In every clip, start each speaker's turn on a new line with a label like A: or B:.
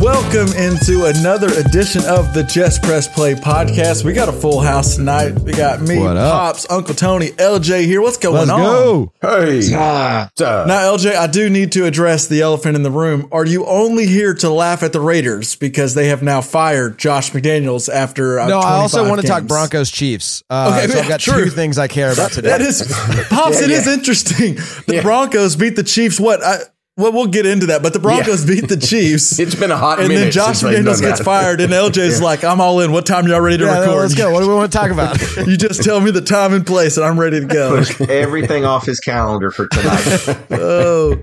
A: Welcome into another edition of the Just Press Play podcast. We got a full house tonight. We got me, Pops, Uncle Tony, LJ here. What's going
B: Let's
A: on?
B: go.
C: Hey.
A: Now, LJ, I do need to address the elephant in the room. Are you only here to laugh at the Raiders because they have now fired Josh McDaniels after? Uh,
B: No, I also
A: 25
B: want to talk? Broncos Chiefs. Uh,
A: Okay,
B: so I've got
A: true.
B: two things I care about today.
A: That is, Pops. It is interesting. The Broncos beat the Chiefs. What? I, well, we'll get into that. But the Broncos beat the Chiefs.
D: It's been a hot
A: and
D: minute.
A: then Josh
D: since
A: McDaniels gets
D: that.
A: fired, and LJ's like, "I'm all in. What time y'all ready to
B: yeah, no,
A: record?
B: let's go. What do we want to talk about?
A: You just tell me the time and place, and I'm ready to go."
D: Everything off his calendar for tonight.
A: oh,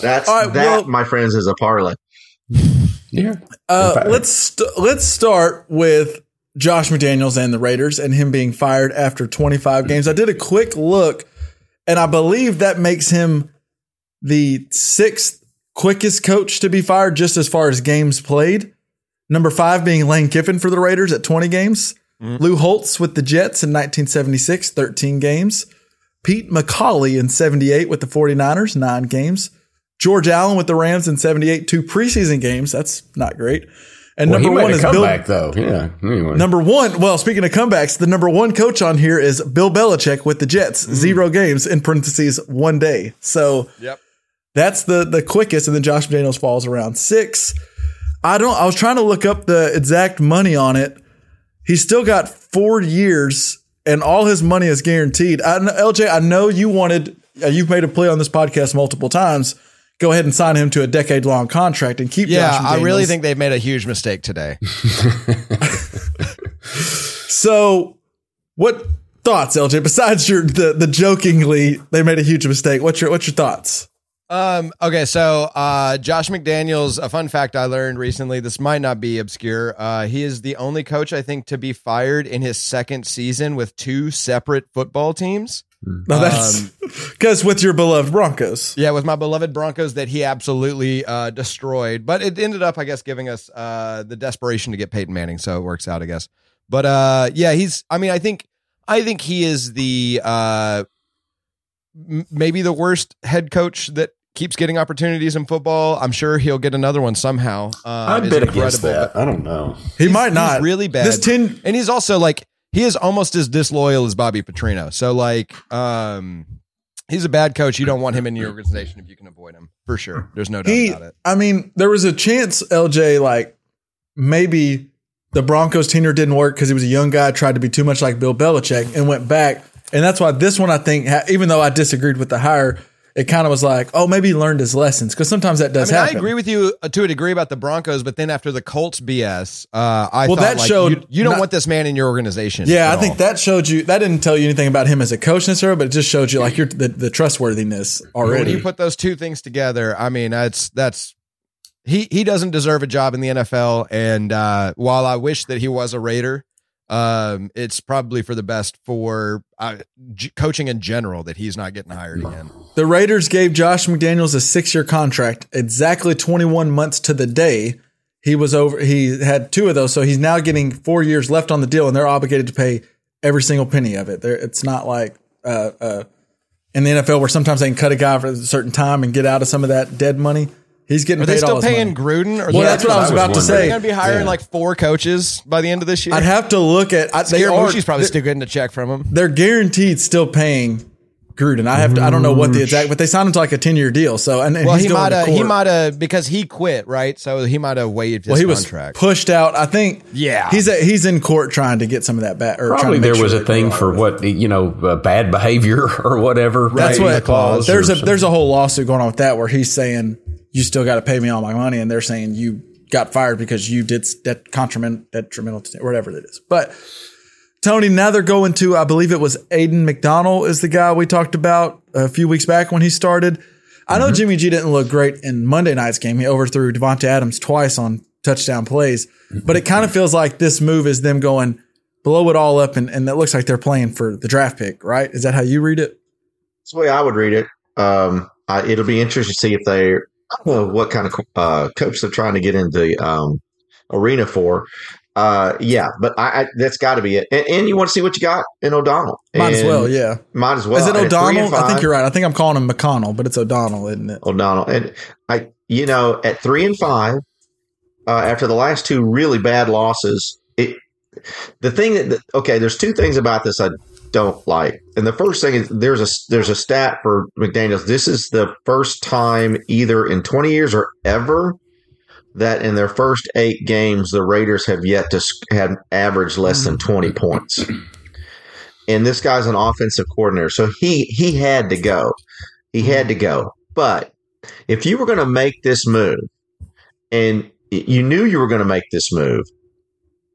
D: That's
A: All right,
D: that,
A: well-
D: my friends, is a parlay.
C: Yeah.
A: uh, let's st- let's start with Josh McDaniels and the Raiders, and him being fired after 25 games. I did a quick look, and I believe that makes him the sixth quickest coach to be fired, just as far as games played. Number five being Lane Kiffin for the Raiders at 20 games. Lou Holtz with the Jets in 1976, 13 games. Pete McCulley in 78 with the 49ers, nine games. George Allen with the Rams in 78, two preseason games. That's not great. And
C: Well,
A: number one is
C: comeback,
A: Bill.
C: though. Yeah. Anyway.
A: Number one, well, speaking of comebacks, the number one coach on here is Bill Belichick with the Jets, zero games in parentheses, one day. So
B: Yep.
A: That's the the quickest, and then Josh McDaniels falls around six. I don't. I was trying to look up the exact money on it. He's still got four years, and all his money is guaranteed. I, kn- LJ, I know you wanted. Uh, you've made a play on this podcast multiple times. Go ahead and sign him to a decade long contract and keep.
B: Yeah,
A: Josh
B: I really think they've made a huge mistake today.
A: So, what thoughts, LJ? Besides your the the jokingly, they made a huge mistake. What's your what's your thoughts?
B: Um, okay, so uh, Josh McDaniels, a fun fact I learned recently, this might not be obscure. Uh, he is the only coach, I think, to be fired in his second season with two separate football teams.
A: No, that's because with your beloved Broncos.
B: Yeah, with my beloved Broncos that he absolutely uh, destroyed. But it ended up, I guess, giving us uh, the desperation to get Peyton Manning, so it works out, I guess. But uh, yeah, he's. I mean, I think, I think he is the uh, m- maybe the worst head coach that keeps getting opportunities in football. I'm sure he'll get another one somehow. Uh,
C: I
B: it's
C: bet against that. I don't know.
A: He
B: He's-
A: might not.
B: He's really bad.
A: This ten.
B: and he's also like he is almost as disloyal as Bobby Petrino. So like, um, he's a bad coach. You don't want him in your organization if you can avoid him for sure. There's no doubt
A: He.
B: about it.
A: I mean, there was a chance LJ like maybe the Broncos tenure didn't work because he was a young guy, tried to be too much like Bill Belichick, and went back. And that's why this one I think, even though I disagreed with the hire, it kind of was like, oh, maybe he learned his lessons because sometimes that
B: I
A: does
B: happen. I agree with you uh, to a degree about the Broncos, but then after the Colts BS, uh, I
A: Well,
B: thought
A: that
B: like,
A: showed
B: you, you don't
A: not-
B: want this man in your organization.
A: Yeah, I think that showed you. That didn't tell you anything about him as a coach necessarily, but it just showed you like your the, the trustworthiness already.
B: when you put those two things together, I mean, that's that's he he doesn't deserve a job in the NFL. And uh, while I wish that he was a Raider, um, it's probably for the best for uh, g- coaching in general that he's not getting hired again.
A: the Raiders gave Josh McDaniels a six year contract, exactly twenty one months to the day. He was over. He had two of those, so he's now getting four years left on the deal, and they're obligated to pay every single penny of it. They're, it's not like uh, uh, in the NFL where sometimes they can cut a guy for a certain time and get out of some of that dead money. He's getting
B: Are
A: paid
B: they still paying
A: money.
B: Gruden? Or
A: Well, that's what I was about to say.
B: They're going to be hiring
C: Yeah.
B: like four coaches by the end of this year.
A: I'd have to look at. I, they are.
B: Probably still getting a check from him.
A: they're guaranteed still paying Gruden. I have to, I don't know what the exact, but they signed him to like a ten year deal. So and, and
B: Well,
A: he's
B: he might have. He might have because he quit, right? So he might have waived his
A: Well, he was
B: contract.
A: pushed out. I think.
B: Yeah.
A: he's a, he's in court trying to get some of that back. Or trying
E: Probably
A: to make
E: there
A: sure
E: was a thing for what you know uh, bad behavior or whatever.
A: That's
E: right,
A: what
E: clause
A: there's
E: or
A: a there's a whole lawsuit going on with that where he's saying you still got to pay me all my money, and they're saying you got fired because you did s- that detrimental detrimental to whatever it is. But Tony, now they're going to I believe it was Aiden McDonald is the guy we talked about a few weeks back when he started. I
E: Mm-hmm.
A: know Jimmy G didn't look great in Monday night's game. He overthrew Davante Adams twice on touchdown plays, but it kind of feels like this move is them going blow it all up, and, and it looks like they're playing for the draft pick, right? Is that how you read it?
D: That's the way I would read it. Um, I, it'll be interesting to see if they, what kind of uh, coach they're trying to get into the um, arena for. Uh, yeah, but I, I that's got to be it. And, and you want to see what you got in O'Donnell.
A: Might as well, yeah.
D: Might as well.
A: Is it
D: And
A: O'Donnell? I think you're right. I think I'm calling him McConnell, but it's O'Donnell, isn't it?
D: O'Donnell. And I, you know, at three and five, uh, after the last two really bad losses, it, the thing that, that- okay, there's two things about this I don't like. And the first thing is there's a, there's a stat for McDaniels. This is the first time either in 20 years or ever that in their first eight games, the Raiders have yet to have averaged less than mm-hmm. 20 points. And this guy's an offensive coordinator. So he, he had to go. He had mm-hmm. to go. But if you were going to make this move and you knew you were going to make this move,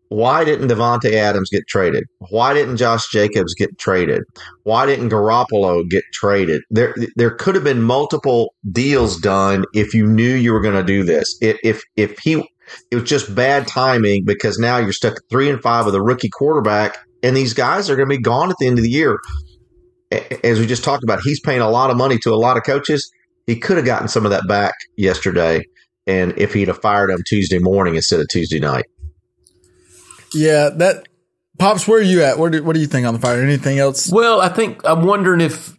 D: why didn't Davante Adams get traded? Why didn't Josh Jacobs get traded? Why didn't Garoppolo get traded? There, there could have been multiple deals done if you knew you were going to do this. If, if, he, it was just bad timing because now you're stuck at three and five with a rookie quarterback, and these guys are going to be gone at the end of the year. As we just talked about, he's paying a lot of money to a lot of coaches. He could have gotten some of that back yesterday, and if he'd have fired him Tuesday morning instead of Tuesday night.
A: Yeah, that pops. Where are you at? Where do, what do you think on the fire? Anything else?
E: Well, I think I'm wondering if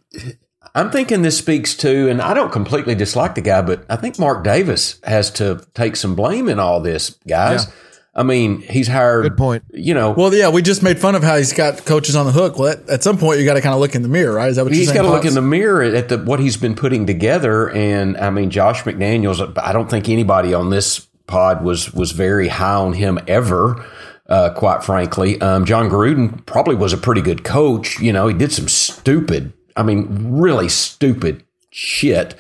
E: I'm thinking this speaks to, and I don't completely dislike the guy, but I think Mark Davis has to take some blame in all this, guys. I mean, he's hired.
B: Good point.
E: You know,
A: Well, yeah, we just made fun of how he's got coaches on the hook. Well, at, at some point, you got to kind of look in the mirror, right? Is that what you're
E: he's
A: saying?
E: got to look in the mirror at the what he's been putting together. And I mean, Josh McDaniels. I don't think anybody on this pod was was very high on him ever. Uh, quite frankly, um, John Gruden probably was a pretty good coach. You know, he did some stupid, I mean, really stupid shit,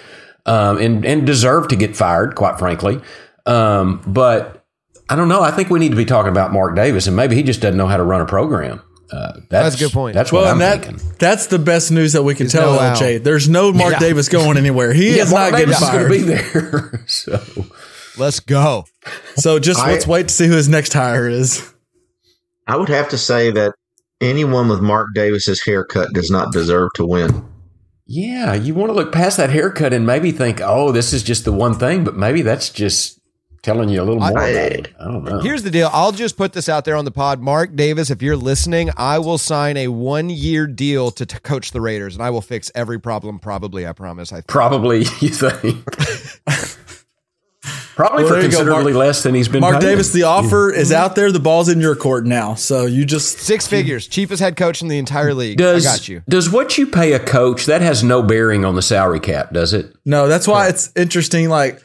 E: um, and and deserved to get fired. Quite frankly, um, but I don't know. I think we need to be talking about Mark Davis, and maybe he just doesn't know how to run a program. Uh, that's,
B: That's a good point.
E: That's
A: Well,
E: what I'm
A: that
E: thinking.
A: that's the best news that we can
B: There's
A: tell
B: no out.
A: LJ. There's no Mark
B: Yeah.
A: Davis going anywhere. He
E: Yeah,
A: is
E: Mark
A: not getting
E: Davis is going
A: fired.
E: to be there. so
B: Let's go.
A: So just
D: I-
A: let's wait to see who his next hire is.
D: I would have to say that anyone with Mark Davis's haircut does not deserve to win.
E: yeah, you want to look past that haircut and maybe think, oh, this is just the one thing, but maybe that's just telling you a little more
D: I-
E: about it. I don't know.
B: Here's the deal. I'll just put this out there on the pod. Mark Davis, if you're listening, I will sign a one year deal to, to coach the Raiders, and I will fix every problem. Probably, I promise. I think.
E: Probably you think. Probably
A: Well,
E: for
A: there you go,
E: considerably
A: Mark-
E: less than he's been.
A: Mark
E: paid.
A: Davis, the offer is out there. The ball's in your court now. So you just
B: Six figures, cheapest head coach in the entire league.
E: Does
B: I got you.
E: does what you pay a coach that has no bearing on the salary cap? Does it?
A: no. That's why it's interesting. Like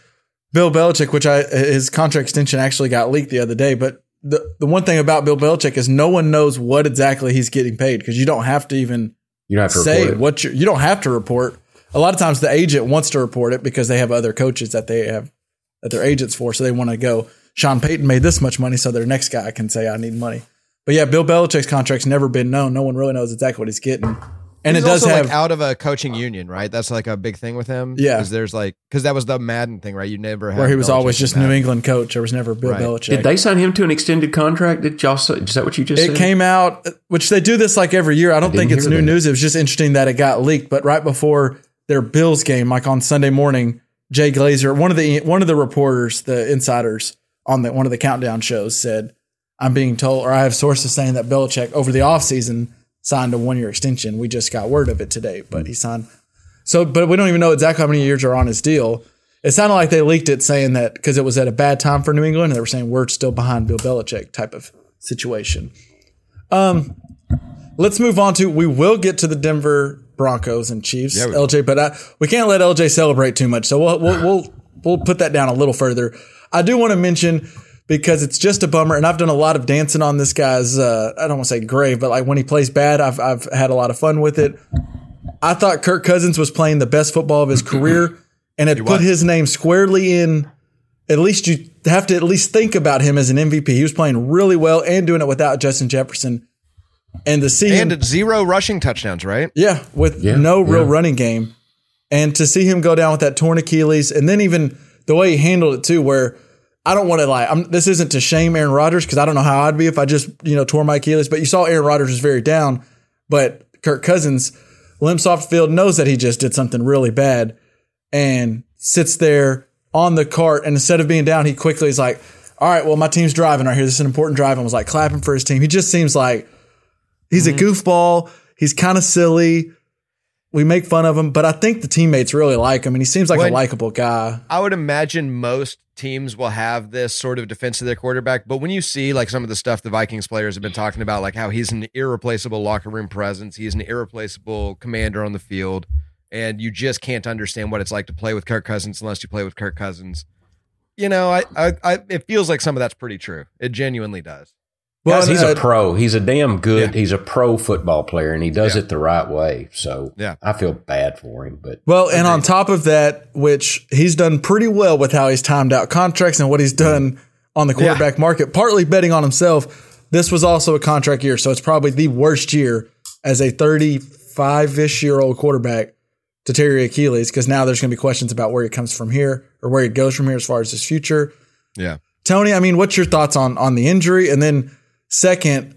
A: Bill Belichick, which I his contract extension actually got leaked the other day. But the the one thing about Bill Belichick is no one knows what exactly he's getting paid because you don't have to even
E: You don't have to
A: say
E: report it.
A: what you you don't have to report. A lot of times the agent wants to report it because they have other coaches that they have that they're agents for, so they want to go. Sean Payton made this much money, so their next guy can say I need money. But yeah, Bill Belichick's contract's never been known. No one really knows exactly what he's getting, and
B: He's
A: it does
B: also
A: have
B: like out of a coaching union, right? That's like a big thing with him.
A: Yeah.
B: because there's like because that was the Madden thing, right? You never had
A: where he was
B: Belichick
A: always just New England coach. There was never Bill
B: Right.
A: Belichick.
E: Did they sign him to an extended contract? Did y'all? say- Is that what you just
A: It
E: said?
A: came out, which they do this like every year. I don't
E: didn't
A: think it's new
E: that.
A: news. It was just interesting that it got leaked. But right before their Bills game, like on Sunday morning, Jay Glazer, one of the one of the reporters, the insiders on the one of the countdown shows, said, "I'm being told, or I have sources saying that Belichick over the offseason signed a one year extension. We just got word of it today, but he signed. So, but we don't even know exactly how many years are on his deal." It sounded like they leaked it saying that because it was at a bad time for New England, and they were saying we're still behind Bill Belichick type of situation. Um, let's move on to we will get to the Denver Broncos and Chiefs,
B: Yeah,
A: LJ. But I, we can't let LJ celebrate too much, so we'll we'll we'll, we'll put that down a little further. I do want to mention because it's just a bummer, and I've done a lot of dancing on this guy's. Uh, I don't want to say grave, but like when he plays bad, I've I've had a lot of fun with it. I thought Kirk Cousins was playing the best football of his career, and had put his name squarely in. At least you have to at least think about him as an MVP. He was playing really well and doing it without Justin Jefferson. And to see him
B: And zero rushing touchdowns, right?
A: yeah, with
E: Yeah,
A: no real
E: yeah.
A: running game. And to see him go down with that torn Achilles, and then even the way he handled it too, where I don't want to lie, I'm, this isn't to shame Aaron Rodgers because I don't know how I'd be if I just you know tore my Achilles. But you saw Aaron Rodgers was very down, but Kirk Cousins limps off the field, knows that he just did something really bad, and sits there on the cart. And instead of being down, he quickly is like, "All right, well, my team's driving right here. This is an important drive." And was like clapping for his team. He just seems like he's a mm-hmm. goofball. He's kind of silly. We make fun of him, but I think the teammates really like him, and he seems like
B: When-
A: a likable guy.
B: I would imagine most teams will have this sort of defense of their quarterback. But when you see like some of the stuff the Vikings players have been talking about, like how he's an irreplaceable locker room presence, he's an irreplaceable commander on the field, and you just can't understand what it's like to play with Kirk Cousins unless you play with Kirk Cousins. You know, I, I, I it feels like some of that's pretty true. It genuinely does.
A: Well,
E: Guys, he's
A: uh,
E: a pro. He's a damn good.
B: Yeah.
E: He's a pro football player, and he does
B: Yeah.
E: it the right way. So
B: Yeah.
E: I feel bad for him, but
A: Well, and on top of that, which he's done pretty well with how he's timed out contracts and what he's done on the quarterback market, partly betting on himself. This was also a contract year, so it's probably the worst year as a 35 ish year old quarterback to tear your Achilles because now there's going to be questions about where he comes from here or where he goes from here as far as his future.
B: Yeah.
A: Tony, I mean, what's your thoughts on on the injury? And then second,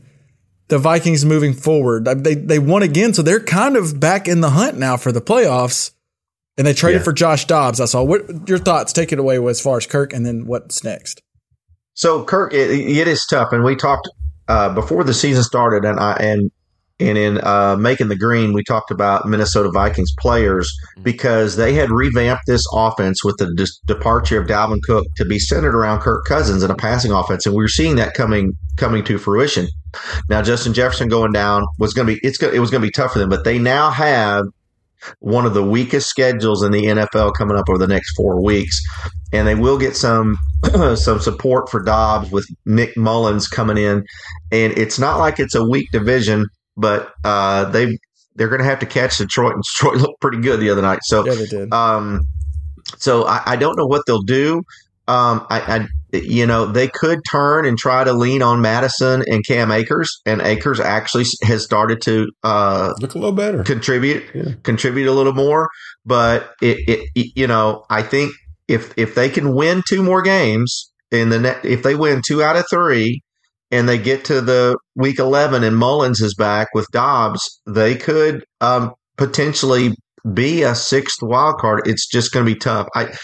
A: the Vikings moving forward. They they won again, so they're kind of back in the hunt now for the playoffs. And they traded
D: Yeah.
A: for Josh Dobbs. I saw. What your thoughts? Take it away as far as Kirk, and then what's next?
D: So Kirk, it, it is tough, and we talked uh, before the season started, and I and and in uh, making the green, we talked about Minnesota Vikings players because they had revamped this offense with the dis- departure of Dalvin Cook to be centered around Kirk Cousins in a passing offense, and we were seeing that coming coming to fruition. Now Justin Jefferson going down was going to be it's it was going to be tough for them, but they now have one of the weakest schedules in the NFL coming up over the next four weeks, and they will get some some support for Dobbs with Nick Mullens coming in, and it's not like it's a weak division, but uh, they they're going to have to catch Detroit, and Detroit looked pretty good the other night. So
A: Yeah, they did.
D: um, so I, I don't know what they'll do. Um, I, I, you know, they could turn and try to lean on Mattison and Cam Akers, and Akers actually has started to uh,
E: look a little better.
D: contribute
E: Yeah.
D: contribute a little more. But it, it, it- you know, I think if if they can win two more games in the net, if they win two out of three, and they get to the week eleven and Mullens is back with Dobbs, they could um, potentially be a sixth wild card. It's just going to be tough. I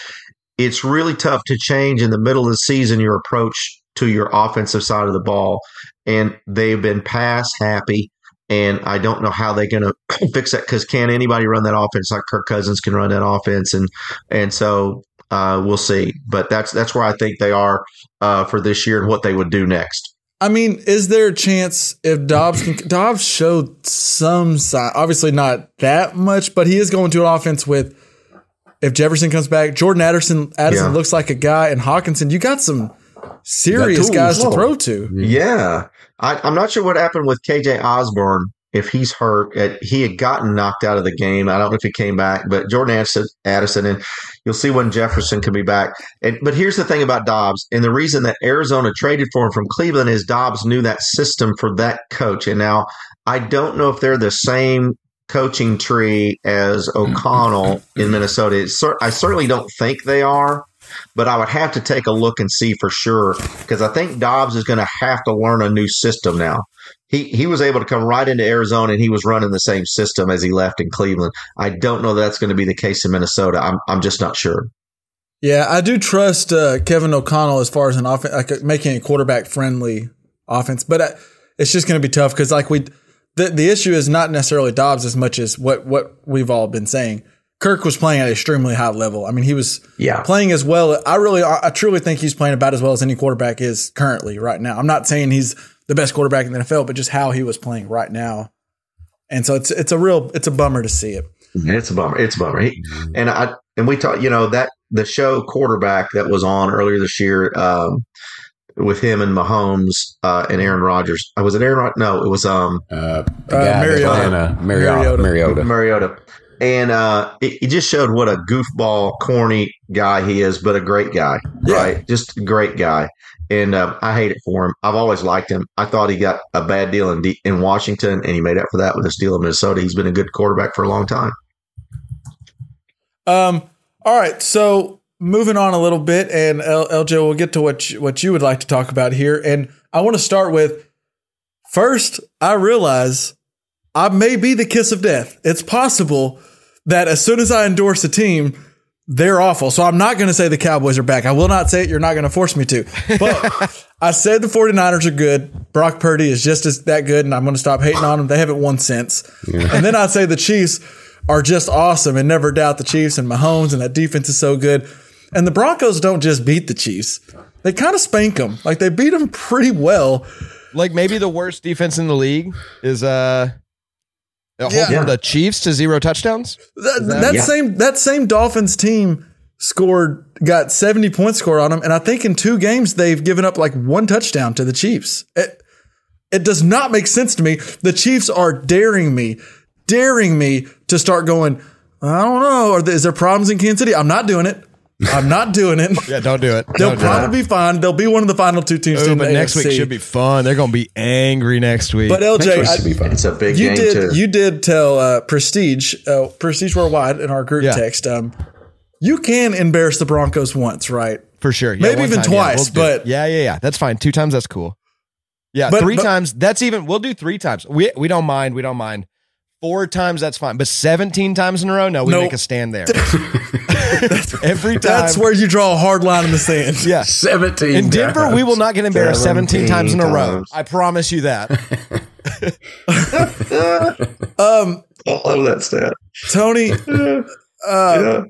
D: it's really tough to change in the middle of the season your approach to your offensive side of the ball. And they've been pass happy. And I don't know how they're going to fix that because can anybody run that offense like Kirk Cousins can run that offense? And and so uh, we'll see. But that's that's where I think they are uh, for this year and what they would do next.
A: I mean, is there a chance if Dobbs can, Dobbs showed some sign, obviously not that much, but he is going to an offense with if Jefferson comes back, Jordan Addison Addison
D: Yeah.
A: looks like a guy, and Hockenson, you got some serious guys to throw to.
D: Yeah, I, I'm not sure what happened with KJ Osborn. If he's hurt, Uh, he had gotten knocked out of the game. I don't know if he came back, but Jordan Addison, Addison and you'll see when Jefferson can be back. And but here's the thing about Dobbs, and the reason that Arizona traded for him from Cleveland is Dobbs knew that system for that coach. And now I don't know if they're the same coaching tree as O'Connell in Minnesota. It's cer- I certainly don't think they are but I would have to take a look and see for sure because I think Dobbs is going to have to learn a new system now. He he was able to come right into Arizona and he was running the same system as he left in Cleveland. I don't know that's going to be the case in Minnesota. I'm I'm just not sure.
A: Yeah, I do trust uh, Kevin O'Connell as far as an offense, like making a quarterback friendly offense, but uh, it's just going to be tough because like we, the the issue is not necessarily Dobbs as much as what what we've all been saying. Kirk was playing at an extremely high level. I mean, he was
D: Yeah.
A: playing as well. I really, I truly think he's playing about as well as any quarterback is currently right now. I'm not saying he's the best quarterback in the NFL, but just how he was playing right now. and so it's it's a real it's a bummer to see it.
D: It's a bummer. It's a bummer. He, and I and we talked. You know that the show quarterback that was on earlier this year um, with him and Mahomes uh, and Aaron Rodgers. I was it Aaron? Rod- No, it was um,
E: Uh, the
A: Uh, Mariota.
E: Mariota.
A: Mariota.
E: Mariota.
D: Mariota. And uh, it, it just showed what a goofball, corny guy he is, but a great guy,
A: Yeah.
D: right? Just a great guy. And uh, I hate it for him. I've always liked him. I thought he got a bad deal in D- in Washington, and he made up for that with his deal in Minnesota. He's been a good quarterback for a long time.
A: Um. All right. So moving on a little bit, and LJ, we'll get to what you, what you would like to talk about here, and I want to start with first. I realize I may be the kiss of death. It's possible that as soon as I endorse a team. They're awful. So I'm not going to say the Cowboys are back. I will not say it. You're not going to force me to. But I said the 49ers are good. Brock Purdy is just as that good, and I'm going to stop hating on them. They haven't won since. And then I'd say the Chiefs are just awesome and never doubt the Chiefs and Mahomes, and that defense is so good. And the Broncos don't just beat the Chiefs, they kind of spank them. Like they beat them pretty well.
B: Like maybe the worst defense in the league is uh
A: Yeah.
B: the Chiefs to zero touchdowns.
A: That, that
D: Yeah.
A: same that same Dolphins team scored got 70 points scored on them and I think in two games they've given up like one touchdown to the Chiefs. It, it does not make sense to me. The Chiefs are daring me, daring me to start going, I don't know, are there, is there problems in Kansas City? I'm not doing it. I'm not doing it.
B: Yeah, don't do it.
A: They'll
B: Don't
A: probably be fine. They'll be one of the final two teams
B: Ooh, but
A: the
B: next week should be fun. They're gonna be angry next week.
A: But LJ,
E: Next
A: I-
E: week should be fun.
D: It's a big
A: you
D: game
A: did
D: too.
A: you did tell uh, Prestige uh, Prestige Worldwide in our group
B: Yeah.
A: text. Um, you can embarrass the Broncos once, right?
B: for sure. Yeah,
A: Maybe even
B: time, yeah,
A: twice,
B: we'll
A: but-
B: yeah, yeah, yeah. That's fine. Two times, that's cool. Yeah,
A: But-
B: three
A: but-
B: times. That's even. We'll do three times. We we don't mind. We don't mind. Four times, that's fine. But seventeen times in a row, no, we
A: Nope.
B: make a stand there. Every time.
A: That's where you draw a hard line in the sand.
B: Yeah.
E: 17.
B: In Denver, we will not get embarrassed 17 times in a row.
D: times.
B: I promise you that.
A: Um,
D: I love that stat.
A: Tony, uh,
D: Yeah.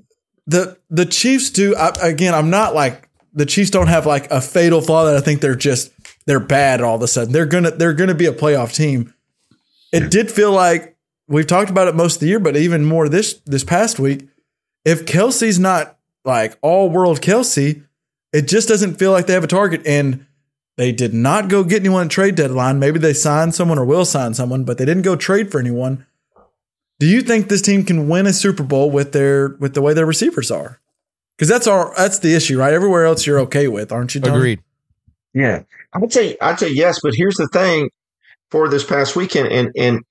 A: the the Chiefs do. I, again, I'm not like the Chiefs don't have like a fatal flaw that I think they're just they're bad all of a sudden. They're gonna they're gonna be a playoff team. It did feel like we've talked about it most of the year, but even more this this past week. If Kelsey's not like all world Kelsey, it just doesn't feel like they have a target. And they did not go get anyone at trade deadline. Maybe they signed someone or will sign someone, but they didn't go trade for anyone. Do you think this team can win a Super Bowl with their with the way their receivers are? Because that's our that's the issue, right? Everywhere else you're okay with, aren't you? Tony?
B: Agreed.
D: Yeah, I'd say I'd say yes, but here's the thing: for this past weekend, and and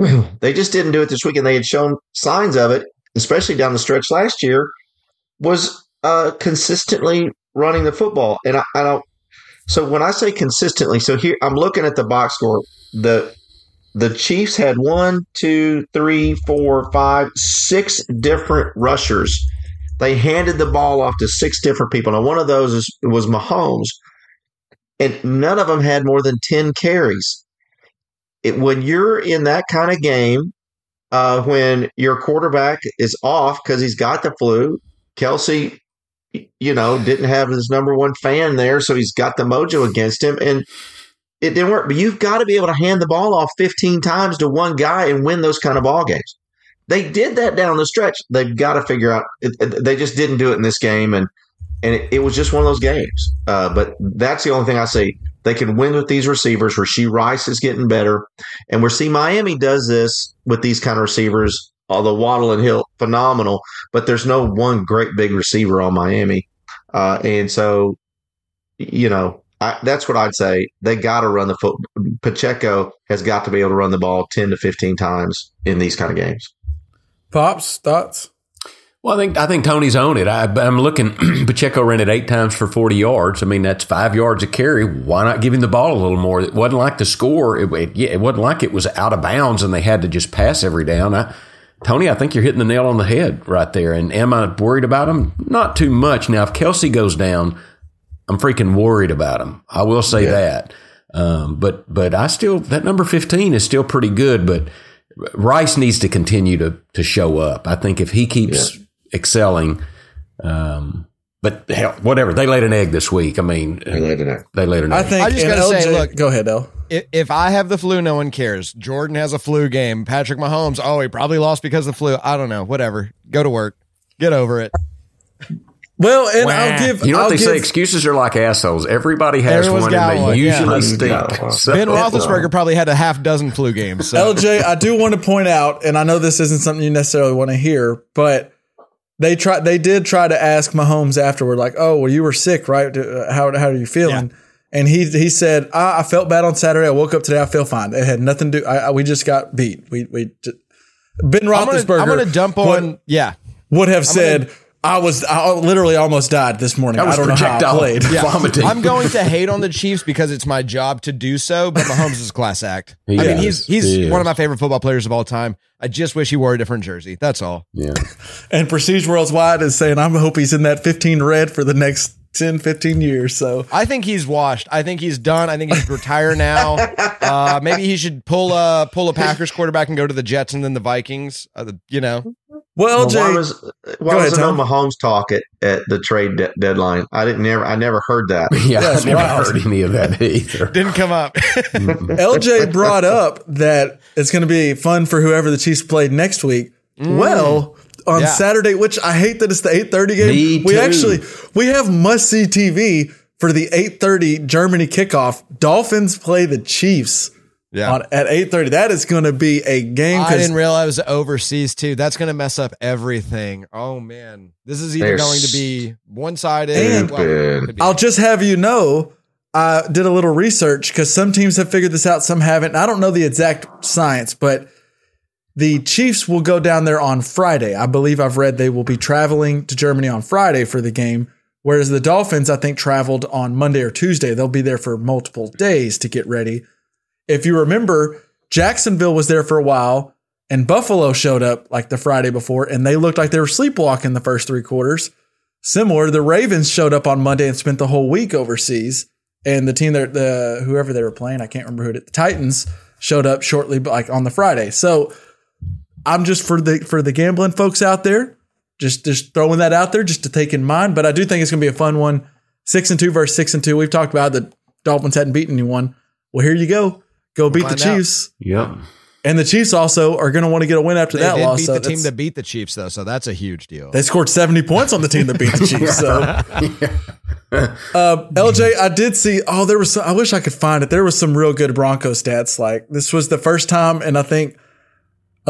D: they just didn't do it this weekend. They had shown signs of it, especially down the stretch last year. Was uh, consistently running the football, and I, I don't. So when I say consistently, so here I'm looking at the box score. The the Chiefs had one, two, three, four, five, six different rushers. They handed the ball off to six different people. Now, one of those is, was Mahomes and none of them had more than 10 carries. It, when you're in that kind of game, uh, when your quarterback is off because he's got the flu, Kelsey, you know, didn't have his number one fan there, so he's got the mojo against him, and it didn't work. But you've got to be able to hand the ball off 15 times to one guy and win those kind of ball games. They did that down the stretch. They've got to figure out. They just didn't do it in this game, and and it, it was just one of those games. Uh, but that's the only thing I say. They can win with these receivers. Rashee Rice is getting better, and we're seeing Miami does this with these kind of receivers. Although Waddle and Hill phenomenal, but there's no one great big receiver on Miami, uh, and so you know I, that's what I'd say. They got to run the foot. Pacheco has got to be able to run the ball ten to fifteen times in these kind of games.
A: Pops thoughts?
E: Well, I think I think Tony's on it. I, I'm looking. Pacheco ran it eight times for 40 yards. I mean, that's five yards a carry. Why not give him the ball a little more? It wasn't like the score. It, it, yeah, it wasn't like it was out of bounds and they had to just pass every down. I, Tony, I think you're hitting the nail on the head right there. And am I worried about him? Not too much. Now, if Kelsey goes down, I'm freaking worried about him. I will say that. Um, but but I still that number 15 is still pretty good. But Rice needs to continue to to show up. I think if he keeps excelling, um, but hell, whatever they laid an egg this week. I mean,
D: They laid it out.
E: they laid an egg.
A: I think.
B: I just gotta say, look-
A: go ahead, El.
B: if, if I have the flu, no one cares. Jordan has a flu game. Patrick Mahomes, oh, he probably lost because of the flu. I don't know. Whatever. Go to work. Get over it.
A: Well, and I'll give.
E: You know
A: I'll
E: what they
A: give,
E: say? Excuses are like assholes. Everybody has
B: Everyone's
E: one, and they
B: one,
E: usually
D: Everyone's
E: stink. So-
B: Ben Roethlisberger probably had a half dozen flu games. So.
A: LJ, I do want to point out, and I know this isn't something you necessarily want to hear, but they try. They did try to ask Mahomes afterward, like, "Oh, well, you were sick, right? Uh, How how are you feeling?" And he he said, I, "I felt bad on Saturday. I woke up today. I feel fine. It had nothing to. do. I, I, we just got beat. We we just, Ben
B: I'm gonna,
A: Roethlisberger.
B: I'm gonna dump on.
A: would,
B: yeah.
A: would have said." I was I literally almost died this morning.
E: I, was
A: I don't know how I
E: projectile
A: played.
E: vomiting.
B: I'm going to hate on the Chiefs because it's my job to do so, but Mahomes is a class act.
E: He
B: I mean, he's he's
E: He
B: one of my favorite football players of all time. I just wish he wore a different jersey. That's all.
E: yeah.
A: And Prestige Worldwide is saying, I hope he's in that 15 red for the next 10, 15 years. So
B: I think he's washed. I think he's done. I think he should retire now. Uh, maybe he should pull a pull a Packers quarterback and go to the Jets and then the Vikings. Uh, the- you know,
A: well,
D: Well,
A: Jay,
D: why was why was
A: ahead,
D: no
A: Tom.
D: Mahomes talk at, at the trade de- deadline? I didn't never I never heard that.
E: Yeah,
A: That's
E: I never
A: wild.
E: heard any of that either.
B: didn't come up.
A: LJ brought up that it's going to be fun for whoever the Chiefs played next week. Well, on
B: Yeah.
A: Saturday, which I hate that it's the 8:30 game.
E: Me
A: We
E: too.
A: actually we have must see TV for the 8:30 Germany kickoff. Dolphins play the Chiefs
B: Yeah.
A: on at 8:30. That is going to be a game
B: I didn't realize it was overseas too. That's going to mess up everything. Oh man, this is either
D: They're
B: going to be one sided.
D: stupid.
A: I'll just have you know, I did a little research because some teams have figured this out, some haven't. And I don't know the exact science, but the Chiefs will go down there on Friday. I believe I've read they will be traveling to Germany on Friday for the game, whereas the Dolphins, I think, traveled on Monday or Tuesday. They'll be there for multiple days to get ready. If you remember, Jacksonville was there for a while, and Buffalo showed up like the Friday before, and they looked like they were sleepwalking the first three quarters. Similar, the Ravens showed up on Monday and spent the whole week overseas, and the team that the whoever they were playing, I can't remember who it. The Titans showed up shortly, like on the Friday. So I'm just for the for the gambling folks out there, just just throwing that out there just to take in mind. But I do think it's going to be a fun one. Six and two versus six and two. We've talked about the Dolphins hadn't beaten anyone. Well, here you go. Go beat the
B: find out.
A: Chiefs,
E: Yep.
A: and the Chiefs also are going to want to get a win after
B: They
A: that
B: did
A: loss.
B: beat
A: so
B: the team that beat the Chiefs though, so that's a huge deal.
A: they scored 70 points on the team that beat the Chiefs. So, uh, LJ, I did see. Oh, there was. Some, I wish I could find it. There was some real good Bronco stats. Like this was the first time, and I think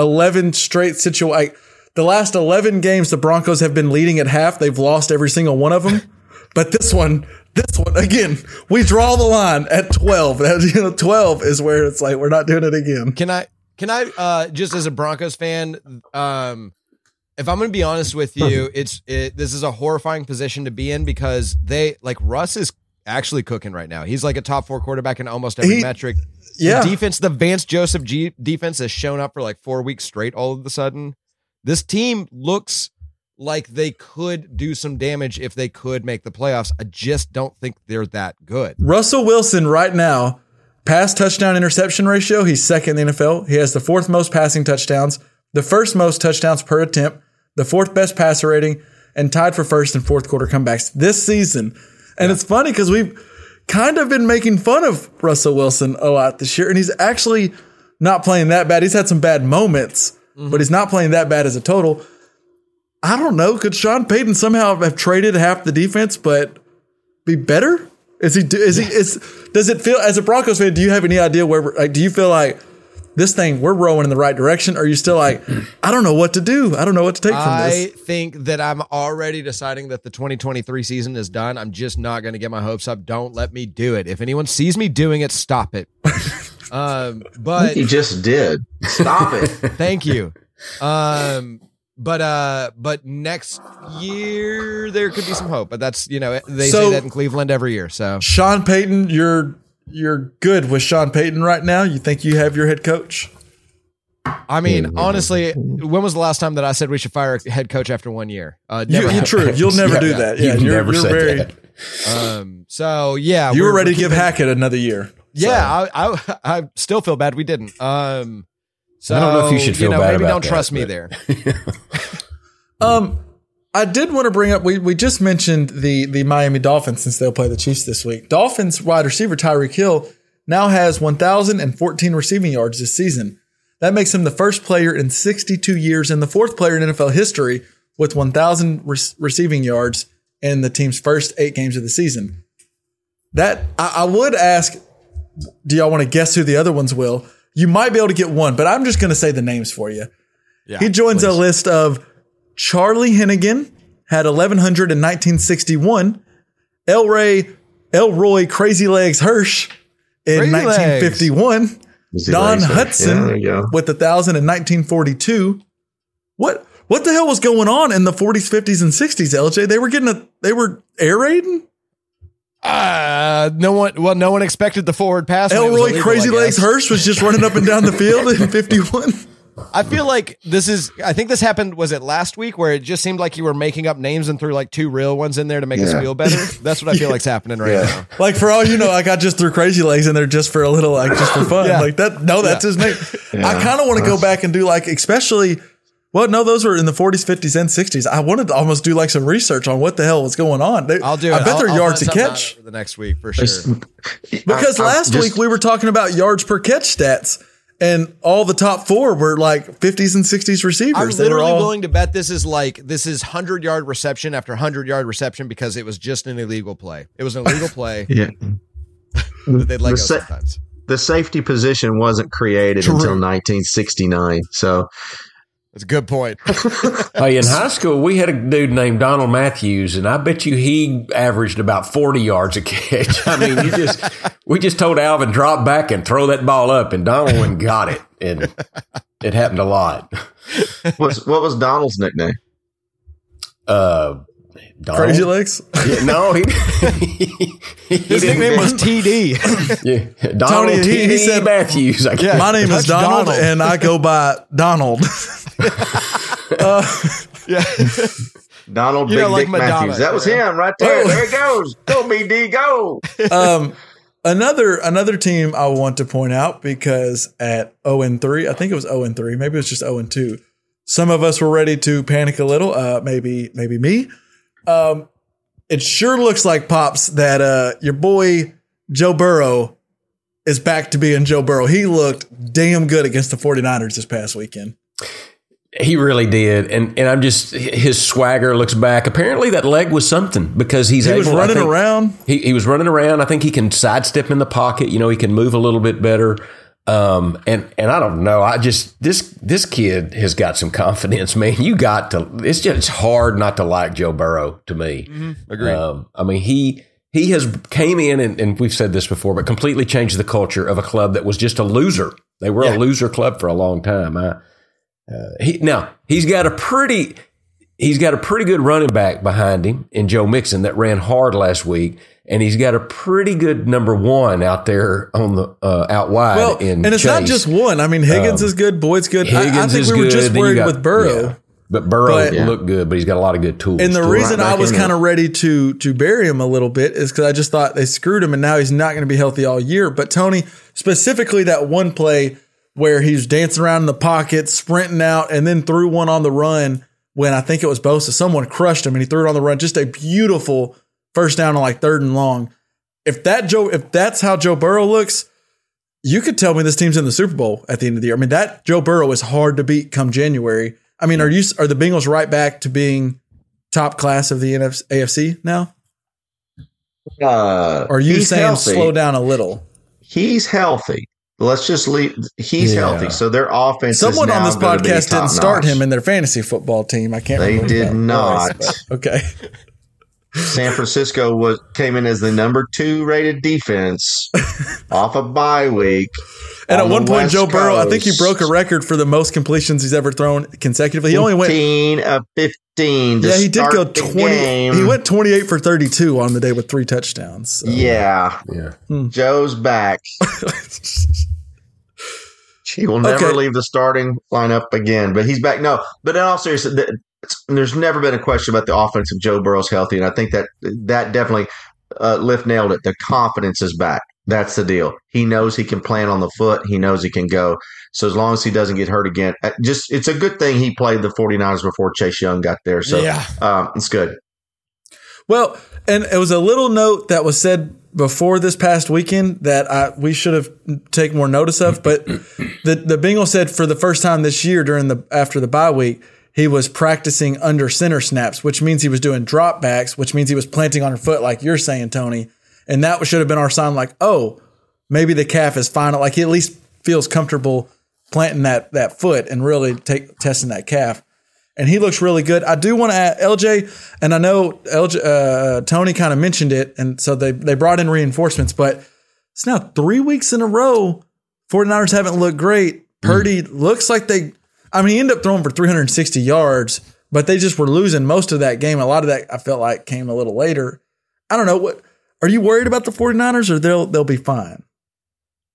A: 11 straight situ. Like the last 11 games, the Broncos have been leading at half. They've lost every single one of them. But this one, this one again, we draw the line at 12. That, you know, 12 is where it's like we're not doing it again.
B: Can I can I uh just as a Broncos fan, um if I'm going to be honest with you, it's it, this is a horrifying position to be in because they like Russ is actually cooking right now. He's like a top 4 quarterback in almost every
A: He-
B: metric.
A: Yeah.
B: The defense, the Vance Joseph G defense has shown up for like 4 weeks straight all of a sudden. This team looks like they could do some damage if they could make the playoffs. I just don't think they're that good.
A: Russell Wilson right now, pass touchdown interception ratio, he's second in the NFL. He has the fourth most passing touchdowns, the first most touchdowns per attempt, the fourth best passer rating, and tied for first and fourth quarter comebacks this season. And it's funny because we've kind of been making fun of Russell Wilson a lot this year, and he's actually not playing that bad. He's had some bad moments, but mm-hmm. he's not playing that bad as a total. I don't know. Could Sean Payton somehow have traded half the defense, but be better? Is he? Is he? Is does it feel as a Broncos fan? Do you have any idea where? Like, do you feel like this thing we're rowing in the right direction? Or are you still like, I don't know what to do. I don't know what to take from this.
B: I think that I'm already deciding that the 2023 season is done. I'm just not going to get my hopes up. Don't let me do it. If anyone sees me doing it, stop it. um, but
D: He just did. Stop it.
B: thank you. Um, but uh, but next year there could be some hope. But that's you know they
A: So-
B: say that in Cleveland every year. So
A: Sean Payton, you're you're good with Sean Payton right now. You think you have your head coach?
B: I mean, honestly, when was the last time that I said we should fire a head coach after one year? Uh,
A: You,
B: never.
A: you're true. You'll never
E: Yeah,
A: do
E: yeah.
A: that. Yeah,
E: You've
A: you're,
E: never
A: you're
E: said
A: very.
E: that.
B: um, so yeah,
A: You were
B: we're-
A: ready to give Hackett another year.
B: Yeah, I, I I still feel bad we didn't. Um, so
E: I don't know if you should feel
B: know,
E: bad
B: maybe
E: about
B: don't
E: that,
B: trust me
E: but-
B: there.
A: Um, I did want to bring up. We we just mentioned the the Miami Dolphins since they'll play the Chiefs this week. Dolphins wide receiver Tyreek Hill now has 1,014 receiving yards this season. That makes him the first player in 62 years and the fourth player in NFL history with 1,000 re- receiving yards in the team's first eight games of the season. That I, I would ask, do y'all want to guess who the other ones will? You might be able to get one, but I'm just going to say the names for you. Yeah, he joins a list of Charlie Hennigan had 1100 in 1961, Elroy Elroy Crazy Legs Hirsch in
B: Crazy
A: 1951,
D: Easy
A: Don
D: legs.
A: Hutson
D: Yeah, there you go.
A: with a thousand in 1942. What what the hell was going on in the 40s, 50s, and 60s? LJ, they were getting a they were air raiding.
B: Uh, no one. Well, no one expected the forward pass. when it
A: Elroy
B: illegal,
A: Crazy Legs
B: guess.
A: Hirsch was just running up and down the field in 51.
B: I feel like this is. I think this happened. Was it last week where it just seemed like you were making up names and threw like two real ones in there to make us feel better? That's what I feel like's happening right
D: Yeah.
B: now.
A: Like for all you know, like I got just threw Crazy Legs in there just for a little, like just for fun.
B: Yeah.
A: Like that. No, that's his name. I kind of want to go back and do like, especially. Well, no, those were in the 40s, 50s, and 60s. I wanted to almost do like some research on what the hell was going on. They,
B: I'll do.
A: I
B: it.
A: bet
B: I'll-
A: they're
B: I'll
A: yards to catch.
B: out over the next week for sure.
A: Because
D: I- I
A: last
D: just-
A: week we were talking about yards per catch stats, and all the top four were like 50s and 60s receivers.
B: I'm literally
A: all-
B: willing to bet this is like this is hundred yard reception after hundred yard reception because it was just an illegal play. It was an illegal play
D: Yeah.
B: they'd let
D: The
B: go
D: sa-
B: sometimes.
D: The safety position wasn't created
B: True.
D: until 1969. So
B: That's a good point.
E: Hey, in high school, we had a dude named Donald Matthews, and I bet you he averaged about 40 yards a catch. I mean, you just, we just told Alvin, drop back and throw that ball up, and Donald went and got it. And it happened a lot.
D: what's, what was Donald's nickname?
E: Uh, Donald?
A: Crazy Legs.
E: Yeah, no, he, he
B: His
E: didn't-
B: nickname was TD.
E: yeah, Donald
A: Tony, he- he
E: T.
A: said-
E: Matthews. I guess.
A: My name is Donald,
B: Donald.
A: and I go by Donald.
B: yeah.
D: Donald
B: You
D: Big
B: know, like
D: Dick
B: Madonna,
D: Matthews. That was
B: yeah.
D: him right there.
A: Oh.
D: There it goes. Go BD, go.
A: um, another another team I want to point out because at 0 and 3, I think it was 0 and 3, maybe it was just 0 and 2. Some of us were ready to panic a little, uh, maybe maybe me. Um, it sure looks like pops that uh, your boy Joe Burrow is back to being Joe Burrow. He looked damn good against the 49ers this past weekend.
E: He really did, and and I'm just his swagger looks back. Apparently, that leg was something because he's
A: He
E: able.
A: was running
E: think-
A: around.
E: He he was running around. I think he can sidestep in the pocket. You know, he can move a little bit better. Um, and and I don't know. I just this this kid has got some confidence, man. You got to. It's just it's hard not to like Joe Burrow to me.
B: Agreed.
E: Um, I mean, he he has came in and, and we've said this before, but completely changed the culture of a club that was just a loser. They were
B: Yeah.
E: a loser club for a long time. I, uh, he, now he's got a pretty he's got a pretty good running back behind him in Joe Mixon that ran hard last week, and he's got a pretty good number one out there on the uh, out wide.
A: Well,
E: in
A: and it's not just one. I mean, Higgins
E: Um,
A: is good. Boyd's good. I- I,
E: Higgins
A: think we were
E: good.
A: just worried
E: got-
A: with Burrow.
E: yeah. But Burrow
A: But-
E: looked good, but he's got a lot of good tools.
A: And the reason I was kind of ready to to bury him a little bit is because I just thought they screwed him, and now he's not going to be healthy all year. But Tony, specifically that one play where he's dancing around in the pocket, sprinting out, and then threw one on the run when I think it was Bosa. Someone crushed him, and he threw it on the run. Just a beautiful first down on like third and long. If that Joe, if that's how Joe Burrow looks, you could tell me this team's in the Super Bowl at the end of the year. I mean, that Joe Burrow is hard to beat come January. I mean, are you are the Bengals right back to being top class of the NFC, AFC now?
D: Uh,
A: are you saying
D: healthy.
A: slow down a little?
D: He's healthy. Let's just leave. He's
E: Yeah.
D: healthy. So their offense. is
A: Someone on this podcast didn't start him in their fantasy football team. I can't.
D: They did not.
A: okay.
D: San Francisco was came in as the number two rated defense off a bye week.
A: And
D: on
A: at one point,
D: West
A: Joe Burrow, I think he broke a record for the most completions he's ever thrown consecutively. He only went.
D: 15 of 15. to
A: Yeah, he did
D: start
A: go twenty. He went twenty-eight for thirty-two on the day with three touchdowns. So.
D: Yeah,
E: Yeah.
D: Joe's back. he will never
A: Okay.
D: leave the starting lineup again, but he's back. No, but in all seriousness, th- it's- there's never been a question about the offense of Joe Burrow's healthy, and I think that that definitely uh, Lift nailed it. The confidence is back. That's the deal. He knows he can plan on the foot. He knows he can go. So as long as he doesn't get hurt again, uh, just it's a good thing he played the 49ers before Chase Young got there. So
B: Yeah.
D: um, it's good.
A: Well, and it was a little note that was said before this past weekend that I, we should have taken more notice of. But the the Bengals said for the first time this year during the after the bye week, he was practicing under center snaps, which means he was doing drop backs, which means he was planting on her foot, like you're saying, Tony. And that should have been our sign, like, oh, maybe the calf is final. Like he at least feels comfortable planting that that foot and really take testing that calf. And he looks really good. I do want to add LJ, and I know LJ, uh, Tony kind of mentioned it, and so they they brought in reinforcements, but it's now three weeks in a row. 49ers haven't looked great. Purdy looks like they I mean, he ended up throwing for 360 yards, but they just were losing most of that game. A lot of that I felt like came a little later. I don't know what are you worried about the 49ers or they'll they'll be fine?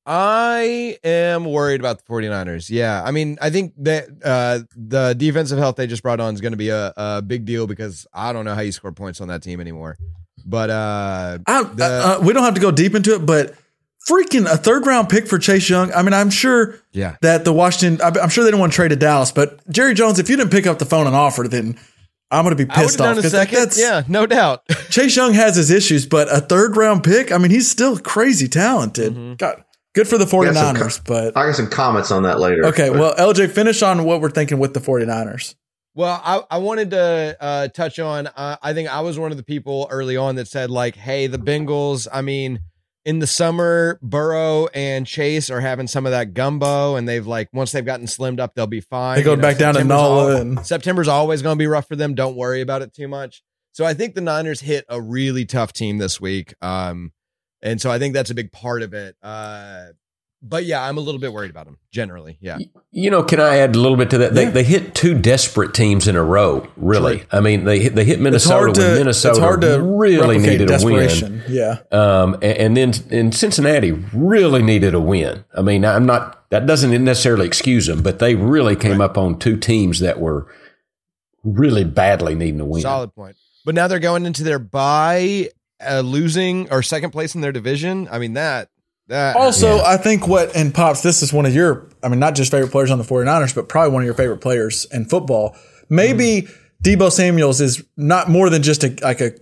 B: I am worried about the 49ers. Yeah. I mean, I think that uh, the defensive health they just brought on is going to be a, a, big deal because I don't know how you score points on that team anymore. But uh,
A: I, the, uh, we don't have to go deep into it, but freaking a third round pick for Chase Young. I mean, I'm sure
B: yeah.
A: that the Washington, I'm sure they didn't want to trade to Dallas, but Jerry Jones, if you didn't pick up the phone and offer, then I'm going to be pissed off.
B: Done a second. yeah, no doubt.
A: Chase Young has his issues, but a third round pick, I mean, he's still crazy talented. Mm-hmm. God, good for the 49ers, but
D: I got some comments on that later.
A: Okay, but. well, LJ, finish on what we're thinking with the 49ers.
B: Well, I, I wanted to uh, touch on. Uh, I think I was one of the people early on that said, like, hey, the Bengals, I mean, in the summer, Burrow and Chase are having some of that gumbo, and they've like once they've gotten slimmed up, they'll be fine.
A: They go you know, back down to Nola. And-
B: September's always going to be rough for them. Don't worry about it too much. So I think the Niners hit a really tough team this week, um, and so I think that's a big part of it. Uh, but yeah, I'm a little bit worried about them generally. Yeah.
E: You know, can I add a little bit to that? They, yeah. they hit two desperate teams in a row. Really, True. I mean, they hit, they hit Minnesota to, when Minnesota really needed a win.
A: Yeah.
E: Um, and, and then and Cincinnati really needed a win. I mean, I'm not that doesn't necessarily excuse them, but they really came right. up on two teams that were really badly needing a win.
B: Solid point. But now they're going into their bye, uh, losing or second place in their division. I mean that that,
A: also, yeah. I think what, and Pops, this is one of your, I mean, not just favorite players on the 49ers, but probably one of your favorite players in football. Maybe mm. Deebo Samuels is not more than just a, like a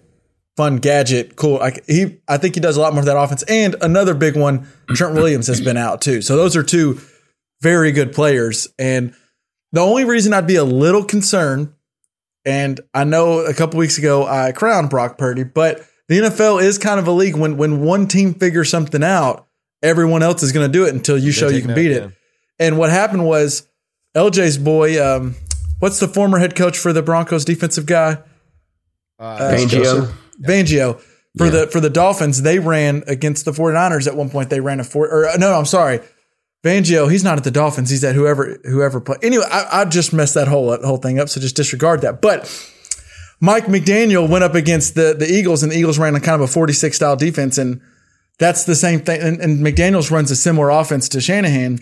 A: fun gadget, cool. Like he, I think he does a lot more of that offense. And another big one, Trent Williams has been out too. So those are two very good players. And the only reason I'd be a little concerned, and I know a couple weeks ago I crowned Brock Purdy, but the NFL is kind of a league when when one team figures something out everyone else is going to do it until you show you can beat it. And what happened was LJ's boy, um, what's the former head coach for the Broncos defensive guy?
E: Uh, Fangio.
A: Fangio. For yeah. the for the Dolphins, they ran against the 49ers at one point. They ran a four or no, I'm sorry. Fangio, he's not at the Dolphins. He's at whoever whoever play. Anyway, I, I just messed that whole whole thing up. So just disregard that. But Mike McDaniel went up against the the Eagles, and the Eagles ran a kind of a 46 style defense, and that's the same thing. And, and McDaniels runs a similar offense to Shanahan.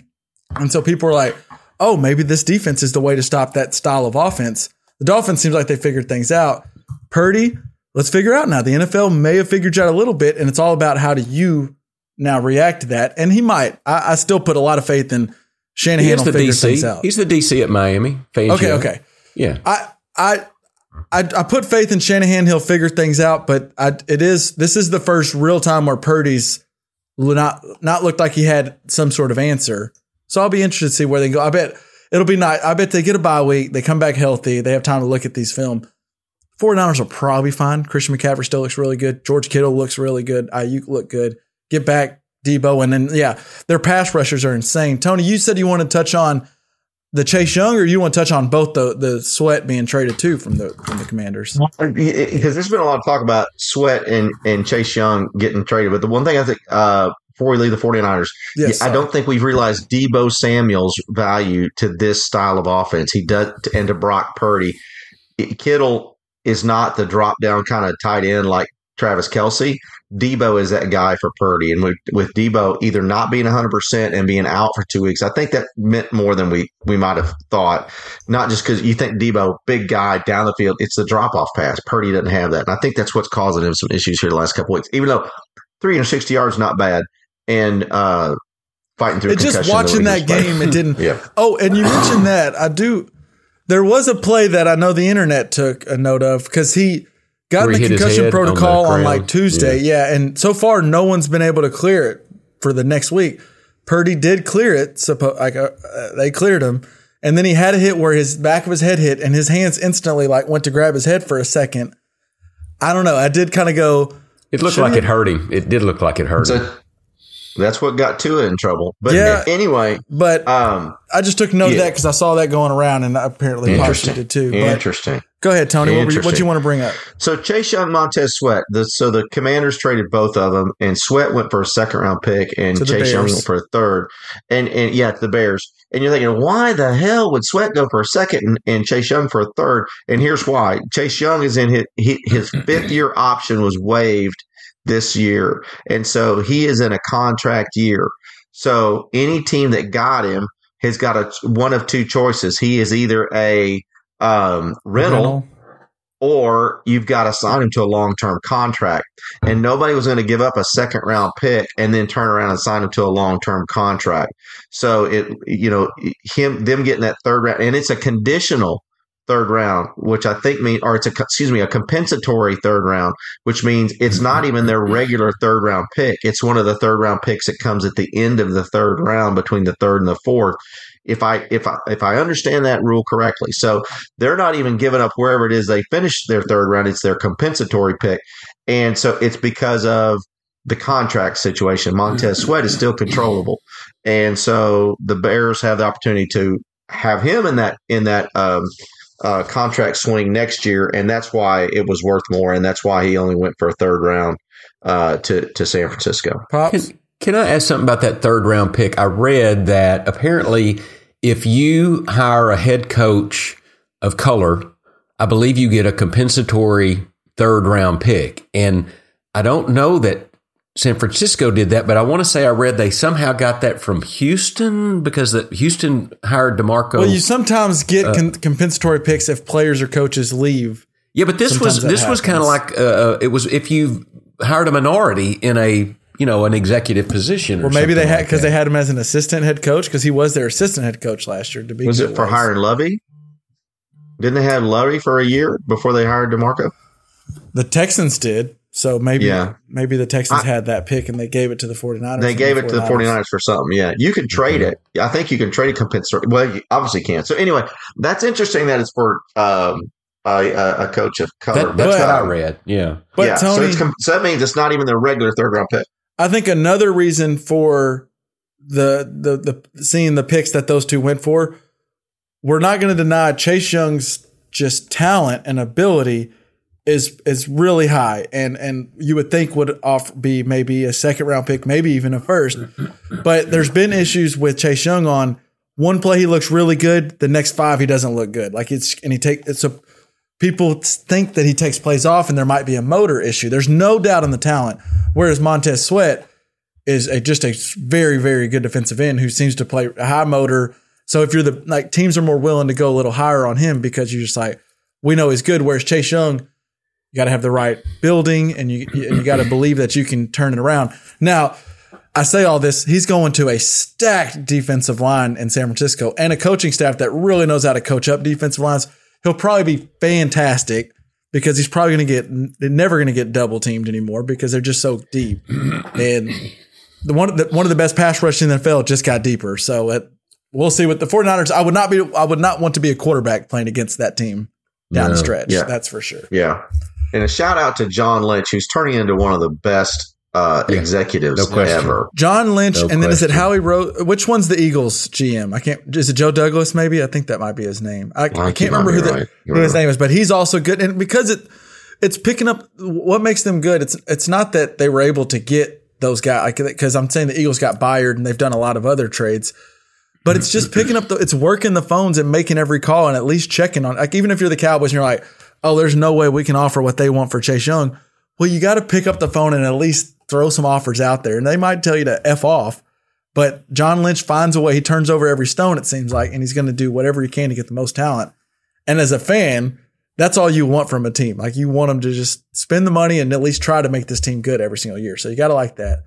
A: And so people are like, oh, maybe this defense is the way to stop that style of offense. The Dolphins seems like they figured things out. Purdy, let's figure out now. The NFL may have figured you out a little bit, and it's all about how do you now react to that. And he might. I, I still put a lot of faith in Shanahan. He's the DC.
E: He's the DC at Miami.
A: Fangio. Okay, okay.
E: Yeah.
A: I I I, I put faith in Shanahan. He'll figure things out, but I, it is this is the first real time where Purdy's not not looked like he had some sort of answer. So I'll be interested to see where they go. I bet it'll be nice. I bet they get a bye week. They come back healthy. They have time to look at these film. 49ers will probably fine. Christian McCaffrey still looks really good. George Kittle looks really good. Aiyuk look good. Get back Deebo. and then yeah, their pass rushers are insane. Tony, you said you want to touch on the Chase Young, or you want to touch on both the the Sweat being traded too from the from the Commanders?
D: Because there's been a lot of talk about Sweat and and Chase Young getting traded, but the one thing I think uh, before we leave the 49ers, yes, I don't think we've realized Deebo Samuel's value to this style of offense. He does, and to Brock Purdy, Kittle is not the drop down kind of tight end like Travis Kelce. Deebo is that guy for Purdy. And with, with Deebo either not being 100% and being out for two weeks, I think that meant more than we, we might have thought. Not just because you think Deebo, big guy down the field, it's the drop off pass. Purdy doesn't have that. And I think that's what's causing him some issues here the last couple weeks, even though 360 yards not bad. And, uh, fighting through
A: it just watching that game, it didn't.
D: yeah.
A: Oh, and you mentioned that. I do. There was a play that I know the internet took a note of because he, got in the concussion
E: head on the
A: protocol on, like Tuesday. Yeah. and so far no one's been able to clear it for the next week. Purdy did clear it. Suppo- like uh, uh, they cleared him, and then he had a hit where his back of his head hit, and his hands instantly like went to grab his head for a second. I don't know. I did kind of go.
E: It looked like
A: it-
E: it hurt him. It did look like it hurt him.
D: That's what got Tua in trouble. But
A: Yeah.
D: anyway,
A: But
D: um,
A: I just took note of that because I saw that going around, and apparently
D: interesting.
A: did too. But
D: Interesting.
A: go ahead, Tony. What, were you, what you want to bring up?
D: So Chase Young, Montez Sweat. The, so the Commanders traded both of them, and Sweat went for a second round pick, and Chase Young went for a third. And and yeah, to the Bears. And you're thinking, why the hell would Sweat go for a second and, and Chase Young for a third? And here's why: Chase Young is in his his fifth year option was waived this year, and so he is in a contract year. So any team that got him has got a one of two choices. He is either a um, rental or you've got to sign him to a long term contract. And nobody was going to give up a second round pick and then turn around and sign him to a long term contract. So it, you know, him, them getting that third round, and it's a conditional third round, which I think mean, or it's a, excuse me, a compensatory third round, which means it's not even their regular third round pick. It's one of the third round picks that comes at the end of the third round between the third and the fourth. If I if I if I understand that rule correctly, so they're not even giving up wherever it is they finish their third round. It's their compensatory pick, and so it's because of the contract situation. Montez Sweat is still controllable, and so the Bears have the opportunity to have him in that in that um, uh, contract swing next year, and that's why it was worth more, and that's why he only went for a third round uh, to to San Francisco.
A: Pops.
E: Can, can I ask something about that third round pick? I read that apparently, if you hire a head coach of color, I believe you get a compensatory third round pick. And I don't know that San Francisco did that, but I want to say I read they somehow got that from Houston because that Houston hired DeMarco.
A: Well, you sometimes get
E: Uh,
A: con- compensatory picks if players or coaches leave.
E: yeah, but this
A: sometimes
E: was
A: that
E: this was kind of like uh, it was if you hired a minority in a you know an executive position, or
A: Or maybe they
E: something
A: had because
E: that.
A: they had him as an assistant head coach because he was their assistant head coach last year. To be
D: Was it for hiring Lovie? Didn't they have Lovie for a year before they hired Demarco?
A: The Texans did. So maybe
D: Yeah.
A: maybe the Texans
D: I-
A: had that pick and they gave it to the 49ers.
D: They
A: and
D: gave it to the 49ers for something. Yeah, you can trade it. I think you can trade a compensatory. Well, you obviously can. So anyway, that's interesting that it's for um, a, a, a coach of color.
E: That, that's
A: But-
E: what I read. Yeah.
A: But
D: yeah, so,
A: Tony,
D: it's so that means it's not even their regular third round pick.
A: I think another reason for the the the seeing the picks that those two went for, we're not going to deny Chase Young's just talent and ability is is really high, and and you would think would off be maybe a second round pick, maybe even a first. But there's been issues with Chase Young on one play he looks really good, the next five he doesn't look good. Like it's and he take it's a people think that he takes plays off and there might be a motor issue. There's no doubt in the talent. Whereas Montez Sweat is a, just a very, very good defensive end who seems to play a high motor. So if you're the like teams are more willing to go a little higher on him because you're just like, we know he's good. Whereas Chase Young, you got to have the right building and you you, got to believe that you can turn it around. Now, I say all this, he's going to a stacked defensive line in San Francisco and a coaching staff that really knows how to coach up defensive lines. He'll probably be fantastic because he's probably going to get they're never going to get double teamed anymore because they're just so deep. and the one the, one of the best pass rushers in the NFL just got deeper. So it, we'll see what the 49ers I would not be I would not want to be a quarterback playing against that team down the stretch.
D: Yeah.
A: That's for sure.
D: Yeah. And a shout out to John Lynch, who's turning into one of the best uh,
E: Yeah.
D: executives
E: No question.
D: ever.
A: John Lynch,
E: No
A: and then is it. Howie Rowe? Which one's the Eagles GM? I can't. Is it Joe Douglas? Maybe I think that might be his name. I, I
D: think
A: can't remember who, the,
D: right.
A: who his name is, but he's also good. And because it it's picking up what makes them good. It's it's not that they were able to get those guys because I'm saying the Eagles got Byard and they've done a lot of other trades. But it's just picking up the, it's working the phones and making every call and at least checking on, like, even if you're the Cowboys and you're like, oh, there's no way we can offer what they want for Chase Young. Well, you got to pick up the phone and at least throw some offers out there. And they might tell you to F off, but John Lynch finds a way. He turns over every stone, it seems like, and he's going to do whatever he can to get the most talent. And as a fan, that's all you want from a team. Like you want them to just spend the money and at least try to make this team good every single year. So you got to like that.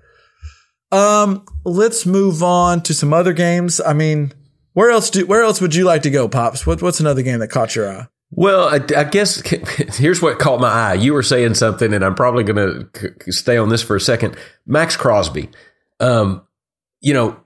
A: Um, let's move on to some other games. I mean, where else do where else would you like to go, Pops? What, what's another game that caught your eye?
E: Well, I, I guess here's what caught my eye. You were saying something, and I'm probably going to stay on this for a second. Maxx Crosby, um, you know,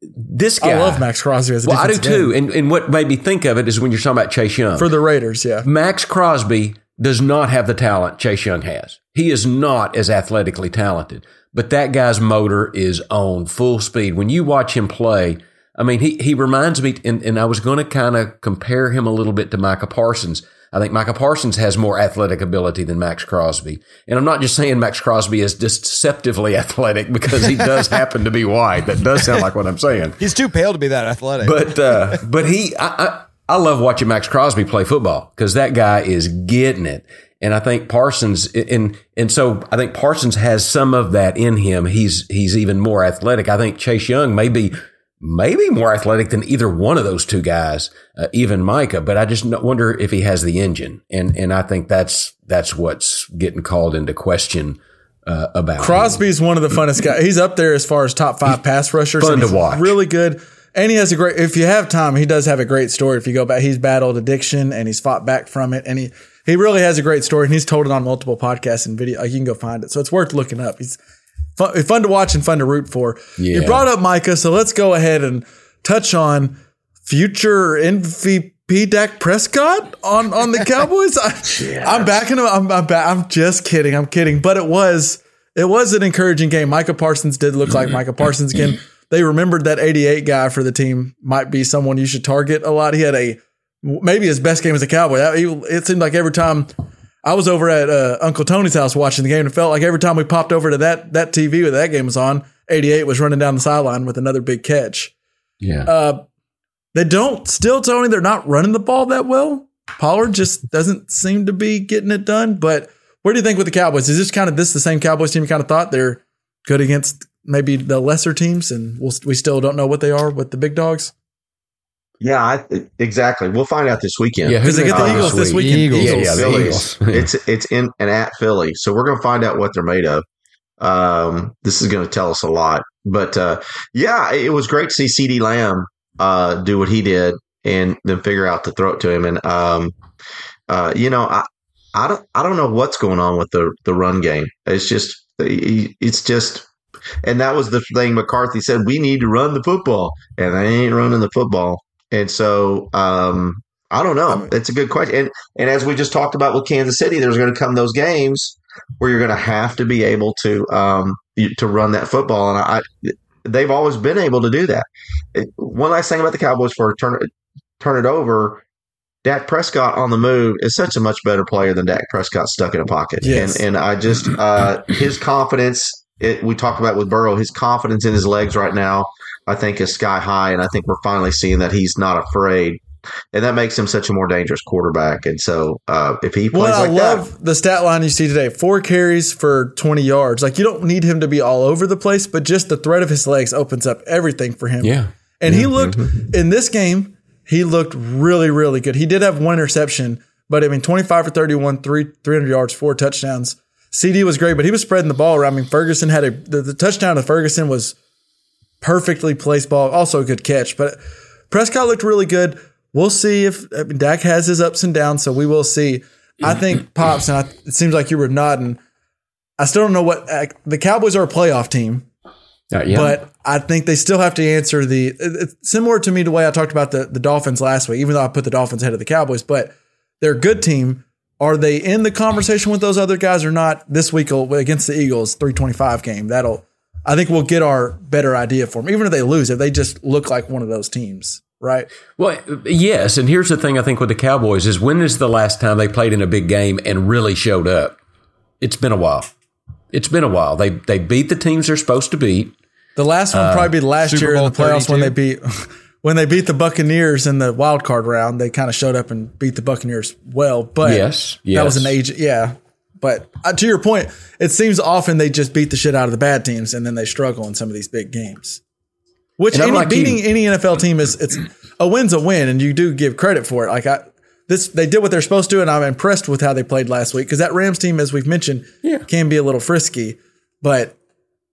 E: this guy.
A: I love Maxx Crosby as a
E: Well, I do too. And, and what made me think of it is when you're talking about Chase Young.
A: For the Raiders, yeah.
E: Maxx Crosby does not have the talent Chase Young has. He is not as athletically talented, but that guy's motor is on full speed. When you watch him play, I mean, he, he reminds me, and, and I was going to kind of compare him a little bit to Micah Parsons. I think Micah Parsons has more athletic ability than Maxx Crosby. And I'm not just saying Maxx Crosby is deceptively athletic because he does happen to be white. That does sound like what I'm saying.
B: He's too pale to be that athletic.
E: But uh, but he, I, I, I love watching Maxx Crosby play football because that guy is getting it. And I think Parsons, and and so I think Parsons has some of that in him. He's he's even more athletic. I think Chase Young may be maybe more athletic than either one of those two guys, uh, even Micah. But I just wonder if he has the engine, and and I think that's that's what's getting called into question uh, about him.
A: Crosby's one of the funnest guys. He's up there as far as top five pass rushers.
E: fun to
A: he's
E: watch.
A: Really good. And he has a great, if you have time, he does have a great story. If you go back, he's battled addiction and he's fought back from it. And he, he really has a great story and he's told it on multiple podcasts and video. Like you can go find it. So it's worth looking up. He's fun, fun to watch and fun to root for. You brought up Micah. So let's go ahead and touch on future MVP Dak Prescott on, on the Cowboys. I, I'm backing him. I'm, I'm, ba- I'm just kidding. I'm kidding. But it was, it was an encouraging game. Micah Parsons did look like Micah Parsons again. They remembered that 88 guy for the team might be someone you should target a lot. He had a maybe his best game as a Cowboy. It seemed like every time I was over at uh, Uncle Tony's house watching the game, and it felt like every time we popped over to that that TV where that game was on, 88 was running down the sideline with another big catch.
E: Yeah.
A: Uh, they don't still, Tony. They're not running the ball that well. Pollard just doesn't seem to be getting it done. But where do you think with the Cowboys? Is this kind of this the same Cowboys team you kind of thought they're good against maybe the lesser teams, and we'll, we still don't know what they are with the big dogs?
D: Yeah, I, exactly. We'll find out this weekend.
E: yeah.
A: Because they get the
D: Uh,
A: Eagles this
B: week?
A: weekend.
B: Eagles.
E: Yeah, yeah,
D: Phillies.
E: Eagles.
D: it's it's in and at Philly, so we're going to find out what they're made of. Um, this is going to tell us a lot. But uh, yeah, it was great to see CeeDee Lamb uh, do what he did and then figure out to throw it to him. And um, uh, you know, I I don't I don't know what's going on with the the run game. It's just it's just. And that was the thing McCarthy said, we need to run the football. And they ain't running the football. And so um, I don't know. It's a good question. And and as we just talked about with Kansas City, there's going to come those games where you're going to have to be able to um, to run that football. And I, they've always been able to do that. One last thing about the Cowboys for turn turn it over. Dak Prescott on the move is such a much better player than Dak Prescott stuck in a pocket.
A: Yes.
D: And and I just uh, his confidence. It, we talked about with Burrow, his confidence in his legs right now, I think, is sky high, and I think we're finally seeing that he's not afraid, and that makes him such a more dangerous quarterback. And so, uh, if he plays
A: Well, I
D: like that,
A: love the stat line you see today: four carries for 20 yards. Like you don't need him to be all over the place, but just the threat of his legs opens up everything for him.
E: Yeah.
A: And he looked in this game, he looked really, really good. He did have one interception, but I mean, 25 for 31, three, 300 yards, four touchdowns. CeeDee was great, but he was spreading the ball around. I mean, Ferguson had a, the, the touchdown to Ferguson was perfectly placed ball, also a good catch, but Prescott looked really good. We'll see if I mean, Dak has his ups and downs, so we will see. I think Pops, and I, it seems like you were nodding. I still don't know what uh, the Cowboys are a playoff team.
E: Uh, yeah.
A: But I think they still have to answer the it's similar to me the way I talked about the, the Dolphins last week, even though I put the Dolphins ahead of the Cowboys, but they're a good team. Are they in the conversation with those other guys or not? This week against the Eagles, 325 game. That'll I think we'll get our better idea for them. Even if they lose, if they just look like one of those teams, right?
E: Well, yes, and here's the thing I think with the Cowboys is when is the last time they played in a big game and really showed up? It's been a while. It's been a while. They they beat the teams they're supposed to beat.
A: The last one uh, probably be last
B: Super
A: year in the playoffs when they beat when they beat the Buccaneers in the wild card round. They kind of showed up and beat the Buccaneers well, but
E: Yes,
A: that was an
E: yes.
A: age, yeah. But uh, to your point, it seems often they just beat the shit out of the bad teams and then they struggle in some of these big games. Which any,
E: like
A: beating
E: you.
A: any NFL team is it's a win's a win, and you do give credit for it. Like I, this they did what they're supposed to, and I'm impressed with how they played last week because that Rams team, as we've mentioned,
E: Yeah.
A: can be a little frisky, but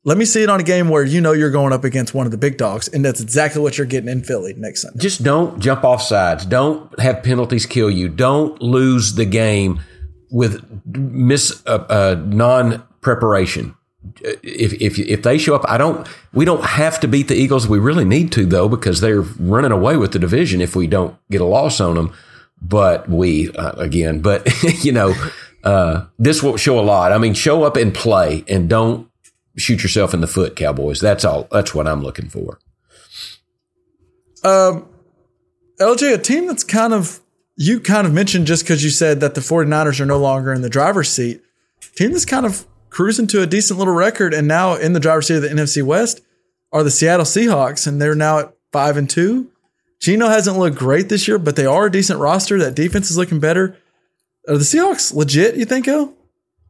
A: let me see it on a game where you know you're going up against one of the big dogs, and that's exactly what you're getting in Philly next Sunday.
E: Just don't jump off sides. Don't have penalties kill you. Don't lose the game with miss uh, uh, non preparation. If, if if they show up, I don't. We don't have to beat the Eagles. We really need to though because they're running away with the division if we don't get a loss on them. But we uh, again, but you know, uh, this will show a lot. I mean, show up and play, and don't shoot yourself in the foot, Cowboys. That's all. That's what I'm looking for.
A: Um, LJ, a team that's kind of you kind of mentioned just because you said that the 49ers are no longer in the driver's seat. Team that's kind of cruising to a decent little record and now in the driver's seat of the NFC West are the Seattle Seahawks, and they're now at five and two. Geno hasn't looked great this year, but they are a decent roster. That defense is looking better. Are the Seahawks legit? You think, oh?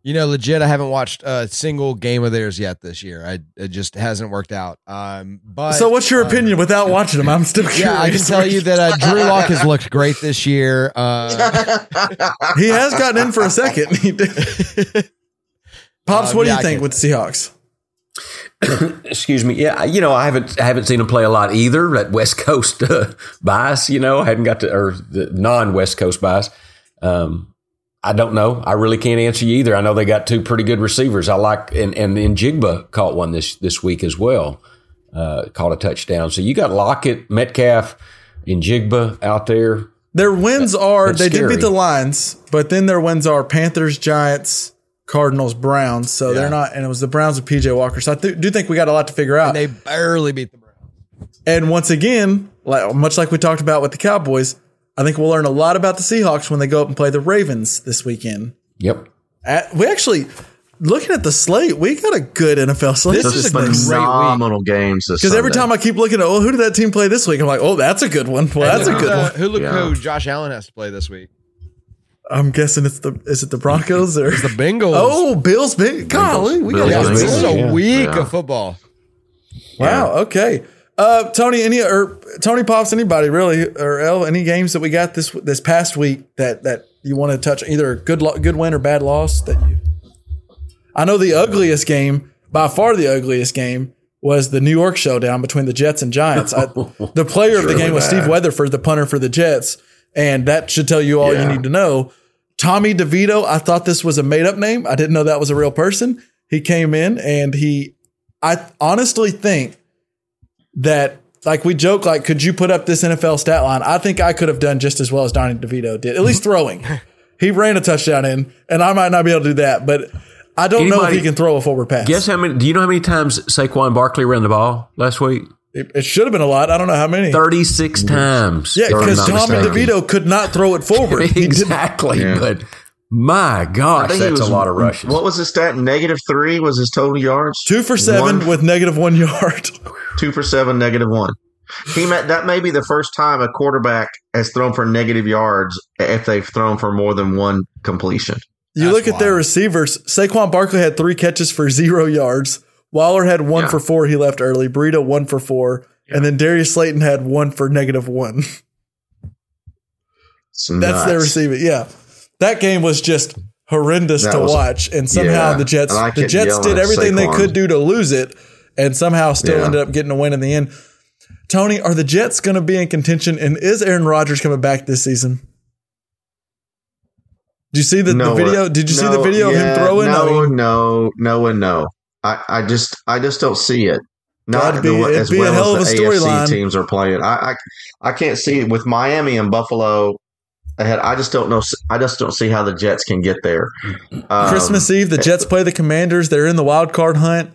B: You know, legit, I haven't watched a single game of theirs yet this year. I it just hasn't worked out. Um, but
A: So, what's your
B: uh,
A: opinion without watching them? I'm still curious.
B: Yeah, I can tell you that uh, Drew Lock has looked great this year. Uh,
A: he has gotten in for a second. He did. Pops,
B: Uh,
A: what do
B: yeah,
A: you think
B: can-
A: with the Seahawks?
E: Excuse me. Yeah, you know, I haven't I haven't seen them play a lot either. That West Coast uh, bias, you know, I hadn't got to or the non West Coast bias. Um, I don't know. I really can't answer you either. I know they got two pretty good receivers. I like and and then Jigba caught one this this week as well. Uh, caught a touchdown. So you got Lockett, Metcalf, and Jigba out there.
A: Their wins are
E: that's
A: they did beat the Lions, but then their wins are Panthers, Giants, Cardinals, Browns. So they're not, and it was the Browns with PJ Walker. So I th- do think we got a lot to figure out.
B: And they barely beat the Browns.
A: And once again, like, much like we talked about with the Cowboys, I think we'll learn a lot about the Seahawks when they go up and play the Ravens this weekend.
E: Yep.
A: At, we actually looking at the slate, we got a good NFL slate.
B: This
D: Those
B: is
D: are
B: a great
D: phenomenal games.
A: because every time I keep looking at, oh, who did that team play this week? I'm like, oh, that's a good one. Well, that's a good
B: the-
A: one.
B: Who look
D: Yeah.
B: who Josh Allen has to play this week?
A: I'm guessing it's the is it the Broncos or
B: The Bengals.
A: oh Bills? Big golly, we got
D: Bills,
B: this is a week
D: Yeah.
B: of football.
A: Wow. Okay. Uh, Tony, any or Tony pops anybody really or L any games that we got this this past week that that you want to touch either a good lo- good win or bad loss that you. I know the ugliest game by far the ugliest game was the New York showdown between the Jets and Giants. I, the player of the game was Steve Weatherford, the punter for the Jets, and that should tell you all you need to know. Tommy DeVito, I thought this was a made up name. I didn't know that was a real person. He came in and he, I honestly think that like we joke like could you put up this NFL stat line? I think I could have done just as well as Donnie DeVito did, at least mm-hmm. throwing. he ran a touchdown in, and I might not be able to do that, but I don't know if he can throw a forward pass.
E: Guess how many? Do you know how many times Saquon Barkley ran the ball last week?
A: it, it should have been a lot. I don't know how many.
E: Thirty six times.
A: Yeah, because
D: not
A: Tommy
D: mistaken.
A: DeVito could not throw it forward.
E: Exactly.
D: Yeah.
E: But my
D: I
E: gosh, that's
D: was-
E: a lot of rushes.
D: What was his stat? Negative three was his total yards.
A: two for seven
D: One-
A: with negative one yard.
D: two for seven, negative one. He met, that may be the first time a quarterback has thrown for negative yards if they've thrown for more than one completion.
A: You
B: That's
A: look at their
B: wild.
A: receivers. Saquon Barkley had three catches for zero yards. Waller had one
D: Yeah.
A: for four. He left early. Burrito one for four. And then Darius Slayton had one for negative one.
D: It's
A: That's their
D: nuts.
A: receiving. Yeah. That game was just horrendous
D: That
A: to
D: was-
A: watch. And somehow
D: Yeah.
A: the Jets the Jets did everything they could do to lose it and somehow still
D: Yeah.
A: ended up getting a win in the end. Tony, are the Jets going to be in contention? And is Aaron Rodgers coming back this season? Did you see the, the video?
D: uh,
A: Did you see the video of him
D: yeah,
A: throwing? I
D: No,
A: mean-
D: no, no, and no. I, I just, I just don't see it. Not the,
A: be- it'd
D: as
A: be a
D: well
A: hell
D: as
A: a
D: the. AFC teams are playing. I, I, I can't see it with Miami and Buffalo ahead. I just don't know. I just don't see how the Jets can get there. Um,
A: Christmas Eve, the Jets play the Commanders. They're in the wild card hunt.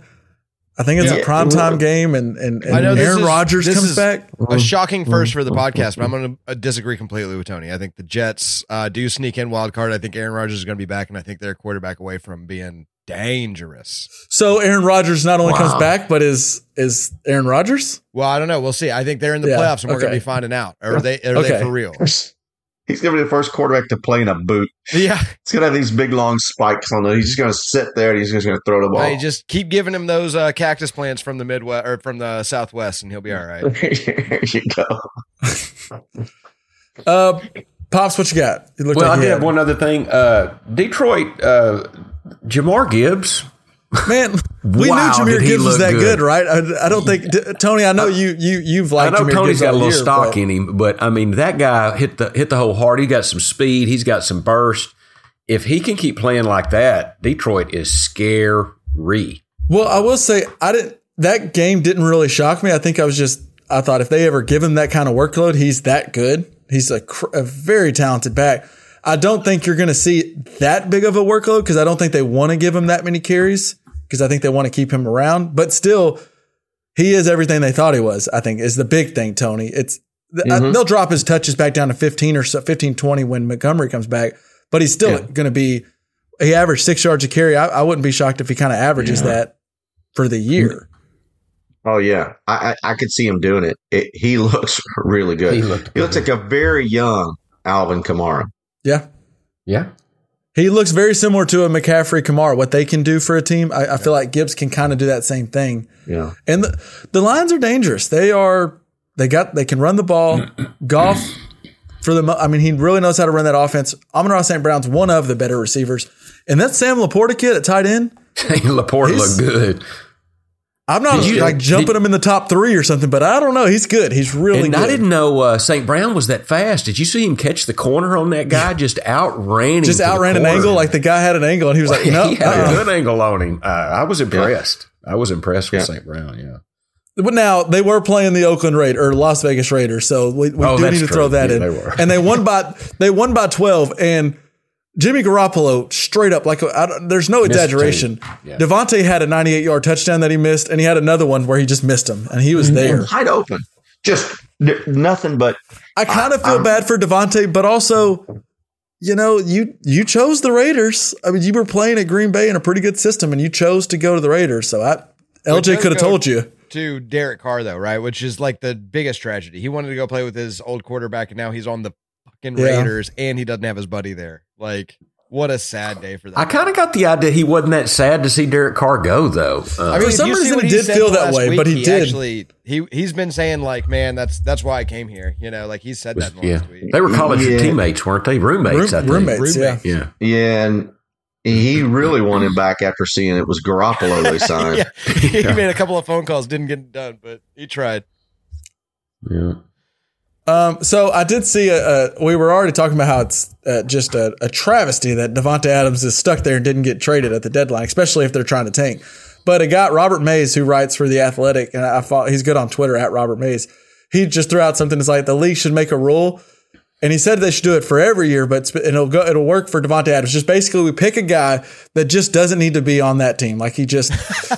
A: I think it's
D: Yeah.
A: a primetime game, and, and, and
B: I know
A: Aaron
B: is-
A: Rodgers comes
B: is
A: back.
B: A shocking first for the podcast, but I'm going to disagree completely with Tony. I think the Jets uh, do sneak in wild card. I think Aaron Rodgers is going to be back, and I think they're a quarterback away from being dangerous.
A: So Aaron Rodgers not only comes back, but is is Aaron Rodgers?
B: Well, I don't know. We'll see. I think they're in the
A: Yeah,
B: playoffs, and we're going to be finding out. Are they? Are
A: Okay.
B: they for real?
D: He's going to be the first quarterback to play in a boot.
B: Yeah.
D: He's going to have these big long spikes on it. He's just going to sit there and he's just going to throw the ball.
B: Hey, just keep giving him those uh, cactus plants from the Midwest or from the Southwest, and he'll be all right.
D: there you go.
A: Uh, pops, what you got?
E: Well,
A: like
E: I did have one other thing. Uh, Detroit, uh, Jahmyr Gibbs
A: Man, we
E: Wow,
A: knew
E: Jahmyr
A: Gibbs was that good,
E: good.
A: right? I, I don't think d- Tony. I know you you you've liked.
E: I know
A: Jahmyr
E: Tony's
A: Gibbs
E: got a little
A: year,
E: stock
A: but-
E: in him, but I mean that guy hit the hit the whole hard. He got some speed. He's got some burst. If he can keep playing like that, Detroit is scary.
A: Well, I will say I didn't. That game didn't really shock me. I think I was just. I thought if they ever give him that kind of workload, he's that good. He's a, cr- a very talented back. I don't think you're going to see that big of a workload because I don't think they want to give him that many carries because I think they want to keep him around. But still, he is everything they thought he was. I think is the big thing, Tony. It's th- I- uh, mm-hmm. they'll drop his touches back down to 15 or so, 15, 20 when Montgomery comes back, but he's still going to be. He averaged six yards a carry. I, I wouldn't be shocked if he kind of averages that for the year.
D: Oh yeah, I, I I could see him doing it. it he looks really good.
E: He
D: He, looks like a very young Alvin Kamara.
A: Yeah.
E: Yeah,
A: He looks very similar to a McCaffrey Kamara, what they can do for a team. I, I feel like Gibbs can kind of do that same thing.
D: Yeah,
A: And the, the Lions are dangerous. They are, they got, they can run the ball. Goff, for the, I mean, he really knows how to run that offense. Amon-Ra St. Brown's one of the better receivers. And that Sam LaPorta kid at tight end,
E: LaPorta
A: He's-
E: looked good.
A: I'm not
E: you-
A: like jumping
E: did-
A: him in the top three or something, but I don't know. He's good. He's really
E: And
A: good.
E: I didn't know uh, St. Brown was that fast. Did you see him catch the corner on that guy? Just outran.
A: Just outran an angle. Like the guy had an angle and he was like, no,
E: he had
A: uh-uh.
E: a good angle on him. Uh, I was impressed. I was impressed with
D: Yeah.
E: St. Brown. Yeah.
A: But now they were playing the Oakland Raiders or Las Vegas Raiders, so we, we
E: Oh,
A: do need to
E: true.
A: throw that
E: Yeah,
A: in.
E: they were.
A: and they won by they won by twelve, and Jimmy Garoppolo straight up like I there's no exaggeration.
E: Yeah.
A: Davante had a 98 yard touchdown that he missed, and he had another one where he just missed him, and he was there.
D: wide open. Just n- nothing but
A: I kind of feel
D: I'm-
A: bad for Davante, but also. You know, you you chose the Raiders. I mean, you were playing at Green Bay in a pretty good system, and you chose to go to the Raiders. So I, LJ could have told you.
B: to Derek Carr though, right? Which is like the biggest tragedy. He wanted to go play with his old quarterback, and now he's on the fucking
A: Yeah.
B: Raiders, and he doesn't have his buddy there. Like, what a sad day for that.
E: I kind of got the idea he wasn't that sad to see Derek Carr go, though. Uh,
B: I mean,
A: For some
B: if you
A: reason
B: what
A: it
B: he
A: did feel that
B: last
A: way, but he did.
B: Actually, he he's been saying like, man, that's that's why I came here. You know, like he said that in the
E: yeah,
B: last week.
E: they were college
D: Yeah.
E: teammates, weren't they? Roommates, I
A: Room-
E: think.
A: roommates, yeah.
E: Yeah,
D: yeah. And he really wanted back after seeing it was Garoppolo they signed.
B: yeah, he made a couple of phone calls, didn't get it done, but he tried.
E: yeah.
A: Um, so I did see a, a. We were already talking about how it's uh, just a, a travesty that Davante Adams is stuck there and didn't get traded at the deadline, especially if they're trying to tank. But a guy, Robert Mays, who writes for the Athletic, and I thought he's good on Twitter at Robert Mays. He just threw out something that's like the league should make a rule, and he said they should do it for every year, but it'll go, it'll work for Davante Adams. Just basically, we pick a guy that just doesn't need to be on that team. Like he just,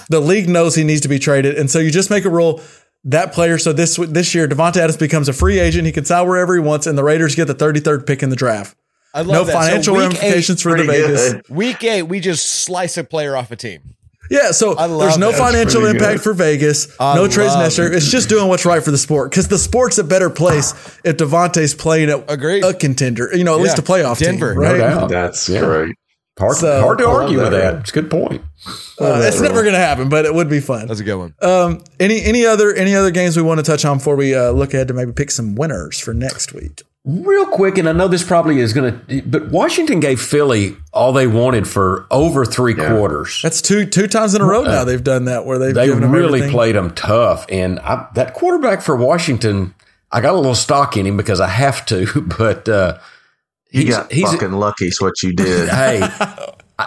A: the league knows he needs to be traded, and so you just make a rule that player. So this this year, Davante Adams becomes a free agent. He can sign wherever he wants, and the Raiders get the 33rd pick in the draft.
B: I love
A: No
B: that.
A: Financial
B: week
A: ramifications for the
D: pretty
A: Vegas.
D: good.
B: Week eight, we just slice a player off a team.
A: Yeah, so there's no
B: that.
A: financial impact
D: good.
A: for Vegas.
B: I
A: no trades
B: love
A: necessary. It's just doing what's right for the sport because the sport's a better place if Davante's playing at
B: Agreed.
A: a contender. You know, at least a playoff
B: Denver.
A: team, right?
E: No doubt.
D: That's
E: Yeah.
D: great.
E: Hard,
A: So-
E: hard to argue with
D: that
E: that. It's a good point.
A: Uh, it's never going to happen, but it would be fun.
B: That's a good one.
A: Um, any any other any other games we want to touch on before we uh, look ahead to maybe pick some winners for next week?
E: Real quick, and I know this probably is going to, but Washington gave Philly all they wanted for over three quarters.
A: That's two two times in a row now they've done that where they've
E: They
A: given them
E: really
A: everything.
E: played them tough, and I, that quarterback for Washington, I got a little stock in him because I have to, but uh,
D: You
E: he's,
D: got
E: he's
D: fucking lucky. Is what you did.
E: hey,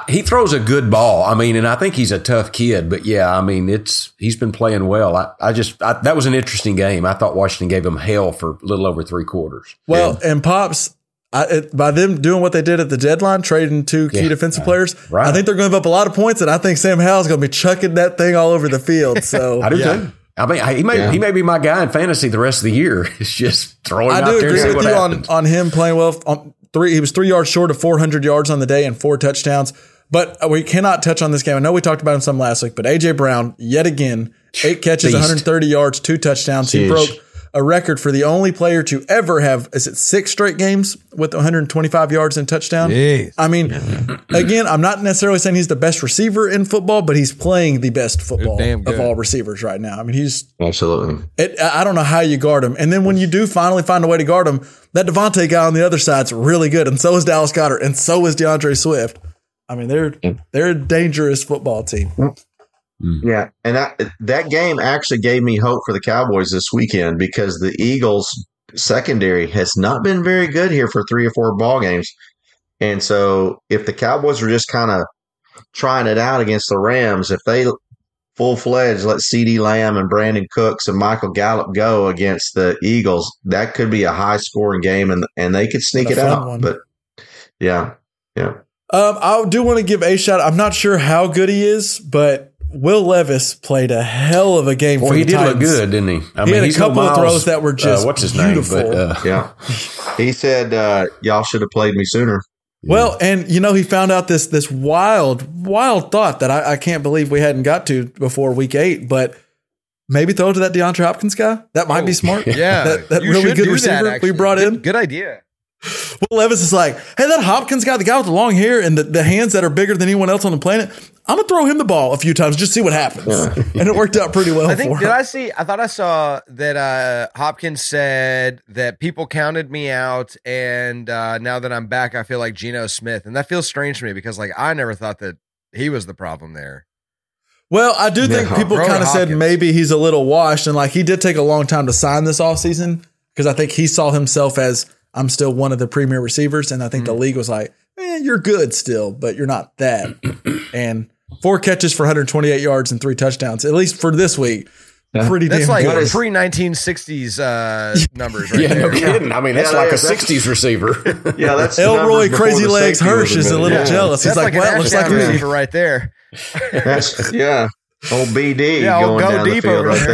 E: he throws a good ball. I mean, and I think he's a tough kid. But yeah, I mean, it's he's been playing well. I, I just I, that was an interesting game. I thought Washington gave him hell for a little over three quarters.
A: Well, and pops. I, it, by them doing what they did at the deadline, trading two key
E: Yeah.
A: defensive players,
E: Right.
A: I think they're going to give up a lot of points, and I think Sam Howell's going to be chucking that thing all over the field. So
E: I do
B: Yeah.
E: too. I mean, he may
D: Yeah.
E: he may be my guy in fantasy the rest of the year. It's just throwing.
A: I
E: out
A: do
E: there
A: agree with
E: what
A: you on, on him playing well. On three, he was three yards short of 400 yards on the day and four touchdowns. But uh, we cannot touch on this game. I know we talked about him some last week, but AJ Brown yet again, eight catches,
E: Beast.
A: 130 yards, two touchdowns. He broke a record for the only player to ever have is it six straight games with 125 yards and touchdown.
B: Jeez.
A: I mean, again, I'm not necessarily saying he's the best receiver in football, but he's playing the best football of all receivers right now. I mean, he's
D: Absolutely.
A: it, I I don't know how you guard him. And then when you do finally find a way to guard him, that DeVonta guy on the other side's really good. And so is Dallas Goedert. And so is DeAndre Swift. I mean, they're they're a dangerous football team.
D: Yeah, and that that game actually gave me hope for the Cowboys this weekend because the Eagles secondary has not been very good here for three or four ball games, and so if the Cowboys were just kind of trying it out against the Rams, if they full fledged let CeeDee Lamb and Brandin Cooks and Michael Gallup go against the Eagles, that could be a high scoring game, and and they could sneak it out.
A: one.
D: But yeah, yeah.
A: Um, I do want to give a shot. I'm not sure how good he is, but Will Levis played a hell of a game.
E: Well,
A: for
E: he
A: the
E: did look good, didn't he? I
A: He had a
E: he's no
A: couple of
E: Miles,
A: throws that were just
E: uh, what's his
A: beautiful.
E: name? But, uh,
D: Yeah. He said, uh, y'all should have played me sooner.
A: Well, and you know, he found out this this wild, wild thought that I, I can't believe we hadn't got to before week eight, but maybe throw it to that DeAndre Hopkins guy. That might be smart.
B: Oh, Yeah,
A: that, that
B: you
A: really good
B: do that,
A: receiver we
B: actually.
A: brought
B: Good-
A: in.
B: Good idea.
A: Will Levis is like, hey, that Hopkins guy, the guy with the long hair and the, the hands that are bigger than anyone else on the planet, I'm gonna throw him the ball a few times, just see what happens. and it worked out pretty well
B: I think
A: for
B: did
A: him.
B: I see? I thought I saw that uh, Hopkins said that people counted me out, and uh, now that I'm back, I feel like Geno Smith, and that feels strange to me because like I never thought that he was the problem there.
A: Well, I do think
D: Yeah.
A: people kind of said maybe he's a little washed, and like he did take a long time to sign this offseason because I think he saw himself as I'm still one of the premier receivers, and I think the league was like, eh, you're good still, but you're not that. and four catches for 128 yards and three touchdowns, at least for this week, pretty
B: That's
A: damn
B: like
A: good.
B: pre 1960s uh, numbers, right
E: yeah, no kidding. I mean, that's
D: Yeah,
E: like a
D: that is-
E: '60s receiver.
D: Yeah, that's
A: Elroy Crazy Legs Hirsch is a little
D: invented.
A: jealous. He's like,
B: like,
A: well,
B: an
A: looks like
B: touchdown
A: me.
B: receiver right there.
D: Yeah. Old BD
B: Yeah,
D: going
B: go
D: down the field right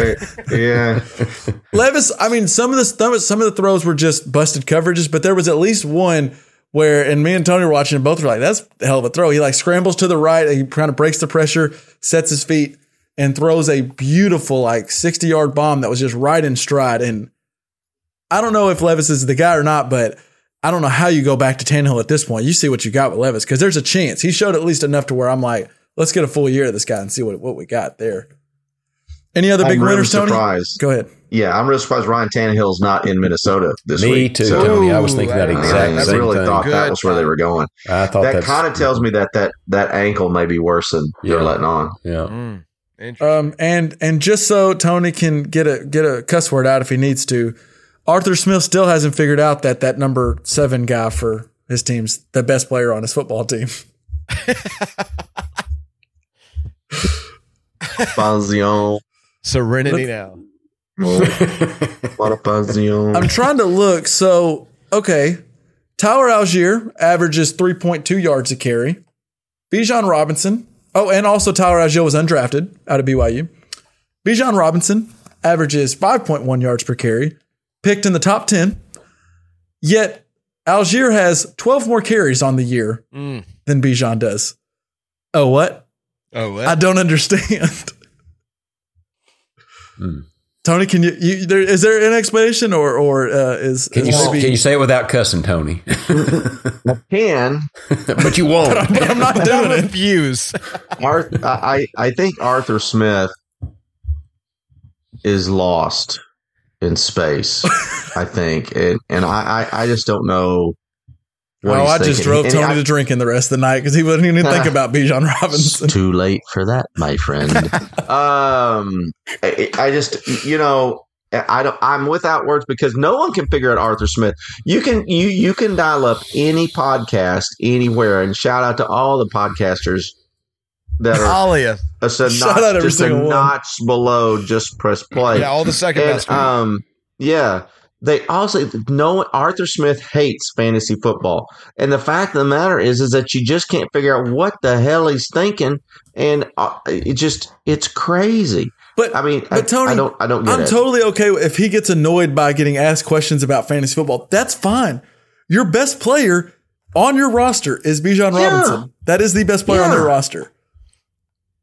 D: there. Yeah,
A: Levis, I mean, some of the some, some of the throws were just busted coverages, but there was at least one where, and me and Tony were watching, and both were like, "That's a hell of a throw." He like scrambles to the right, he kind of breaks the pressure, sets his feet, and throws a beautiful like sixty yard bomb that was just right in stride. And I don't know if Levis is the guy or not, but I don't know how you go back to Tannehill at this point. You see what you got with Levis because there's a chance he showed at least enough to where I'm like, let's get a full year of this guy and see what what we got there. Any other big
D: I'm really
A: winners, Tony?
D: surprised.
A: Go ahead.
D: Yeah, I'm really surprised Ryan Tannehill's not in Minnesota this
E: Me
D: week.
E: too,
D: So,
E: Tony. I was thinking that
B: Ooh,
E: exact
D: I really
E: thing.
D: thought that was where they were going.
E: I thought
D: That kind of tells me that that that ankle may be worse than they're letting on.
E: Yeah.
B: Mm.
A: Um, and and just so Tony can get a get a cuss word out if he needs to, Arthur Smith still hasn't figured out that that number seven guy for his team's the best player on his football team.
D: Fazio.
B: Serenity now.
D: What.
A: I'm trying to look. So okay, Tyler Allgeier averages 3.2 yards a carry. Bijan Robinson. Oh, and also Tyler Allgeier was undrafted out of BYU. Bijan Robinson averages 5.1 yards per carry, picked in the top 10. Yet Allgeier has 12 more carries on the year
B: Mm.
A: than Bijan does. Oh, what?
B: Oh, what?
A: I don't understand.
E: Hmm.
A: Tony, can you, you there, is there an explanation or or uh, is,
E: Can you
A: is maybe-
E: can you say it without cussing, Tony?
D: I can
E: but you won't.
A: but I'm not doing it.
B: Fuse.
D: Arth- I I think Arthur Smith is lost in space. I think, and and I I, I just don't know. What
A: Oh, I just drove
D: And
A: Tony
D: I-
A: to drinking the rest of the night because he wouldn't even think about Bijan Robinson.
D: too late for that, my friend. um, I, I just, you know, I don't. I'm without words because no one can figure out Arthur Smith. You can, you, you can dial up any podcast anywhere, and shout out to all the podcasters that are
B: Alia.
D: a, a
A: Shout
D: notch, just a
A: one.
D: notch below. Just press play.
B: Yeah, all the second
D: And,
B: best.
D: um, yeah, they also no one. Arthur Smith hates fantasy football, and the fact of the matter is, is that you just can't figure out what the hell he's thinking, and uh, it just it's crazy.
A: But
D: I mean,
A: but
D: I,
A: Tony,
D: I don't, I don't get
A: I'm
D: it.
A: totally okay if he gets annoyed by getting asked questions about fantasy football. That's fine. Your best player on your roster is Bijan
D: Yeah.
A: Robinson. That is the best player on
D: Yeah.
A: their roster.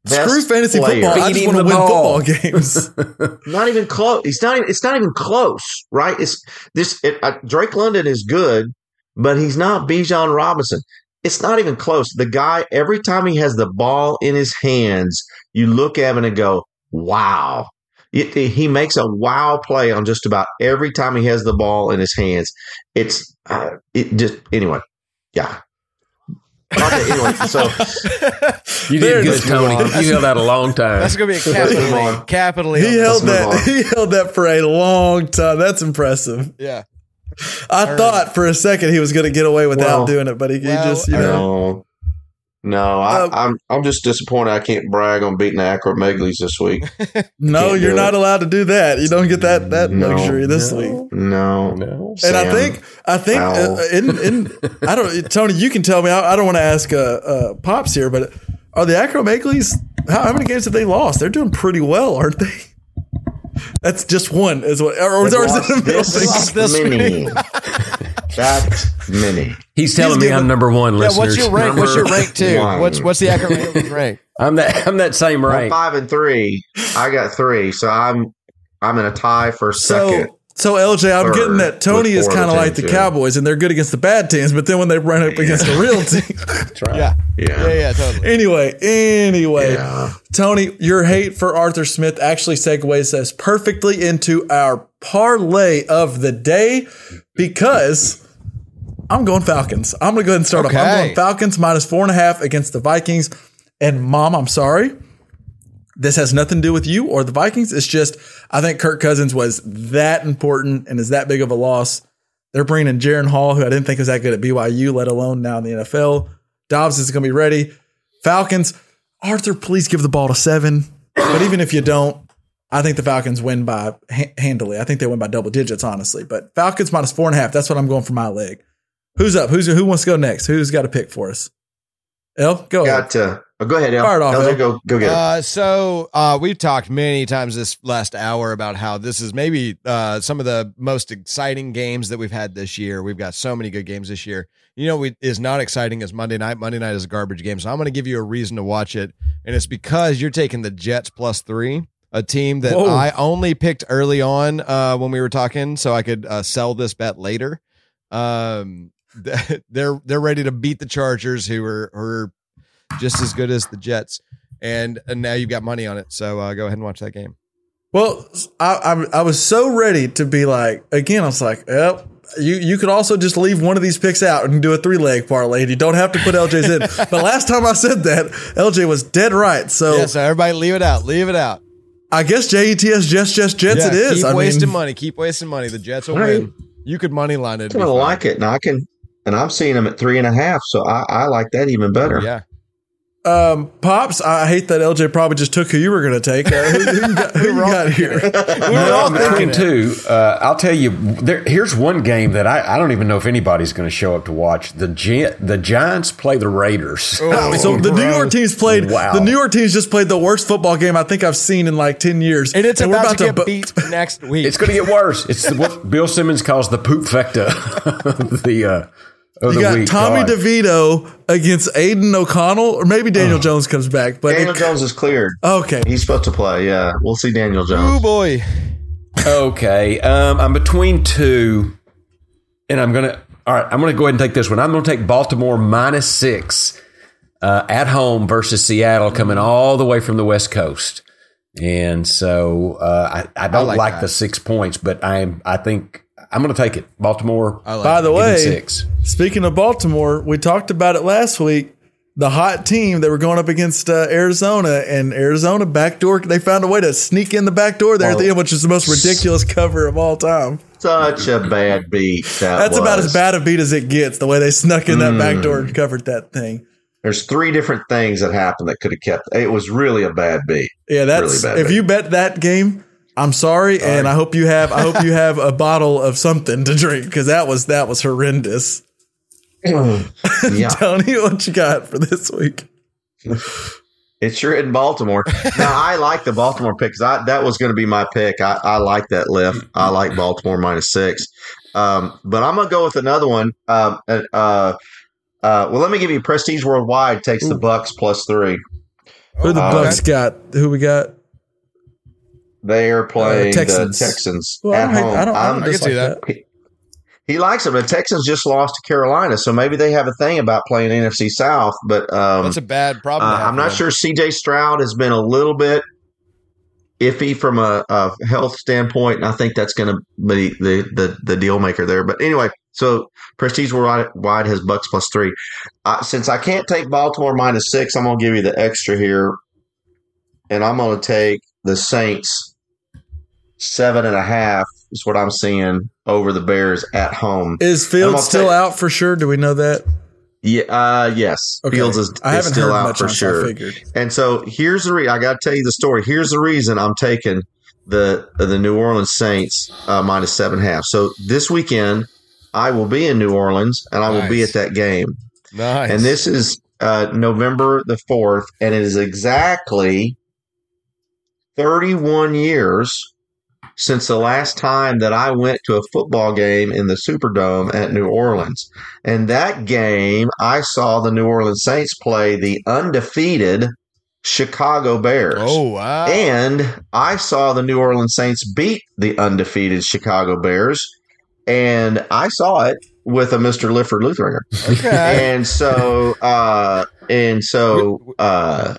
D: Best
A: Screw fantasy
D: player.
A: football. I
E: Feed
A: just
E: him
A: want to win
E: ball.
A: football games.
D: Not even close. It's not. Even, it's not even close, right? It's this. It, uh, Drake London is good, but he's not Bijan Robinson. It's not even close. The guy, every time he has the ball in his hands, you look at him and go, "Wow!" It- it- he makes a wow play on just about every time he has the ball in his hands. It's uh, it just anyway. Yeah, Okay, anyway, so
E: You did
A: it
E: good. Tony. You held out a long time.
B: That's gonna be a
D: capital
B: capitally,
D: on.
B: capitally.
A: He held that.
D: on.
A: He held that for a long time. That's impressive.
B: yeah.
A: I thought for a second he was going to get away without
D: Well-
A: doing it, but he, he just, you know.
D: No, no, I,
A: Uh,
D: I'm I'm just disappointed I can't brag on beating the Acromegalies this week.
A: No, you're not
D: it.
A: allowed to do that. You don't get that that
D: No,
A: luxury this
D: no,
A: week.
D: No,
E: no.
A: And I think I think uh, in in I don't Tony, you can tell me. I, I don't want to ask uh, uh, pops here, but are the Acromegalies? How, how many games have they lost? They're doing pretty well, aren't they? That's just one, is what, or, or,
D: They've
A: or is it
D: lost
A: a middle
D: this
A: thing?
B: this
D: many. that many.
E: He's telling
A: He's
E: me
A: giving-
E: I'm number one,
B: Yeah.
E: listeners.
B: What's your rank? What's your rank too?
D: One.
B: What's what's the acronym rank?
E: I'm that. I'm that same
D: I'm
E: rank.
D: five and three. I got three, so I'm I'm in a tie for second.
A: So, so LJ, I'm
D: Third
A: getting that Tony is kind of like the
D: teams, yeah.
A: Cowboys, and they're good against the bad teams, but then when they run up against the real team,
E: That's right.
B: Yeah.
D: yeah,
B: Yeah. Yeah. Totally.
A: anyway, anyway,
D: Yeah.
A: Tony, your hate for Arthur Smith actually segues us perfectly into our parlay of the day because I'm going Falcons. I'm going to go ahead and start off. I'm going Falcons minus four and a half against the Vikings. And mom, I'm sorry. This has nothing to do with you or the Vikings. It's just I think Kirk Cousins was that important and is that big of a loss. They're bringing in Jaren Hall, who I didn't think was that good at BYU, let alone now in the NFL. Dobbs is going to be ready. Falcons, Arthur, please give the ball to seven. But even if you don't, I think the Falcons win by ha- handily. I think they win by double digits, honestly. But Falcons minus four and a half. That's what I'm going for my leg. Who's up? Who's who wants to go next? Who's got a pick for us? El, go ahead.
D: Got to oh, go ahead, El.
A: Fire it off,
D: LJ,
A: El.
D: go go get it.
B: Uh, so uh, we've talked many times this last hour about how this is maybe uh, some of the most exciting games that we've had this year. We've got so many good games this year. You know, we, is not exciting as Monday night. Monday night is a garbage game, so I'm going to give you a reason to watch it, and it's because you're taking the Jets plus three, a team that
A: Whoa.
B: I only picked early on uh, when we were talking, so I could uh, sell this bet later. Um, they're they're ready to beat the Chargers, who are who are just as good as the Jets. And, and now you've got money on it. So uh, go ahead and watch that game.
A: Well, I, I I was so ready to be like again. I was like, yep. You you could also just leave one of these picks out and do a three leg parlay. and You don't have to put LJ's in. but last time I said that, LJ was dead right. So
B: yeah, so everybody leave it out. Leave it out.
A: I guess JETS Jets Jets Jets
B: Yeah,
A: it is.
B: Keep
A: I
B: wasting
A: mean,
B: money. Keep wasting money. The Jets will
D: All right.
B: win. You could money line it.
D: I kind of like it, and I can, and I'm seeing them at three and a half, so I, I like that even better.
B: Yeah.
A: Um, pops. I hate that LJ probably just took who you were going to take. Uh, who, who you got, who you got here?
E: No, I'm between two. Uh, I'll tell you. There, here's one game that I, I don't even know if anybody's going to show up to watch. The Gi- the Giants play the Raiders.
B: Oh,
A: So the New York teams played.
E: Wow.
A: The New York teams just played the worst football game I think I've seen in like ten years.
B: And it's
A: we're
B: about, to get
A: bu-
B: beat next week.
E: It's going to get worse. It's what Bill Simmons calls the poop fecta of the uh, of
A: You
E: the
A: got
E: week.
A: Tommy
E: God.
A: DeVito against Aidan O'Connell, or maybe Daniel Jones comes back. But
D: Daniel
A: it-
D: Jones is cleared.
A: okay,
D: He's supposed to play. Yeah, we'll see Daniel Jones.
B: Oh boy.
E: Okay, um, I'm between two, and I'm gonna. All right, I'm gonna go ahead and take this one. I'm gonna take Baltimore minus six uh, at home versus Seattle, coming all the way from the West Coast, and so uh, I, I don't
B: like
E: like, the six points, but I'm. I think I'm gonna take it. Baltimore.
B: I like
A: By the
E: it
A: way,
E: six.
A: speaking of Baltimore, we talked about it last week. The hot team that were going up against uh, Arizona, and Arizona backdoor. They found a way to sneak in the back door there at the end, which is the most ridiculous cover of all time.
D: Such a bad beat. That
A: That's about as bad a beat as it gets. The way they snuck in that back door and covered that thing.
D: There's three different things that happened that could have kept. It was really a bad beat.
A: Yeah, that's
D: Really bad
A: if
D: beat.
A: you bet that game. I'm sorry, and I hope you have. I hope you have a bottle of something to drink because that was that was horrendous.
D: yeah,
A: Tony, what you got for this week?
D: it's sure in Baltimore. now I like the Baltimore pick because that was going to be my pick. I, I like that lift. I like Baltimore minus six. Um, but I'm gonna go with another one. Um, uh, uh, uh, well, let me give you Prestige Worldwide takes the Bucks plus three.
A: Who the
D: Uh,
A: Bucks got? Who we got?
D: They are playing
A: Texans.
D: the Texans
A: Well, I
D: at
A: don't, hate-
D: home.
A: I don't, I
D: I'm-
A: don't
B: I can see
A: dislike
B: that.
D: he likes them. The Texans just lost to Carolina, so maybe they have a thing about playing NFC South. But um,
B: That's a bad problem.
D: uh,
B: to have
D: I'm not sure. C.J. Stroud has been a little bit iffy from a, a health standpoint, and I think that's going to be the, the the deal maker there. But anyway, So Prestige Worldwide has Bucks plus three. Uh, since I can't take Baltimore minus six, I'm going to give you the extra here, and I'm going to take the Saints seven and a half. Is what I'm seeing over the Bears at home.
A: Is Fields still out for sure? Do we know that?
D: Yeah, uh, yes.
A: Okay.
D: Fields is, is still out for sure. And so here's the re- I got to tell you the story. Here's the reason I'm taking the the New Orleans Saints uh, minus seven and a half. So this weekend I will be in New Orleans and I will be at that game.
B: Nice.
D: And this is uh, November the fourth, and it is exactly 31 years since the last time that I went to a football game in the Superdome at New Orleans. And that game, I saw the New Orleans Saints play the undefeated Chicago Bears.
B: Oh wow.
D: And I saw the New Orleans Saints beat the undefeated Chicago Bears. And I saw it with a Mr. Lifford Lutheringer.
B: okay.
D: And so, uh, and so, uh,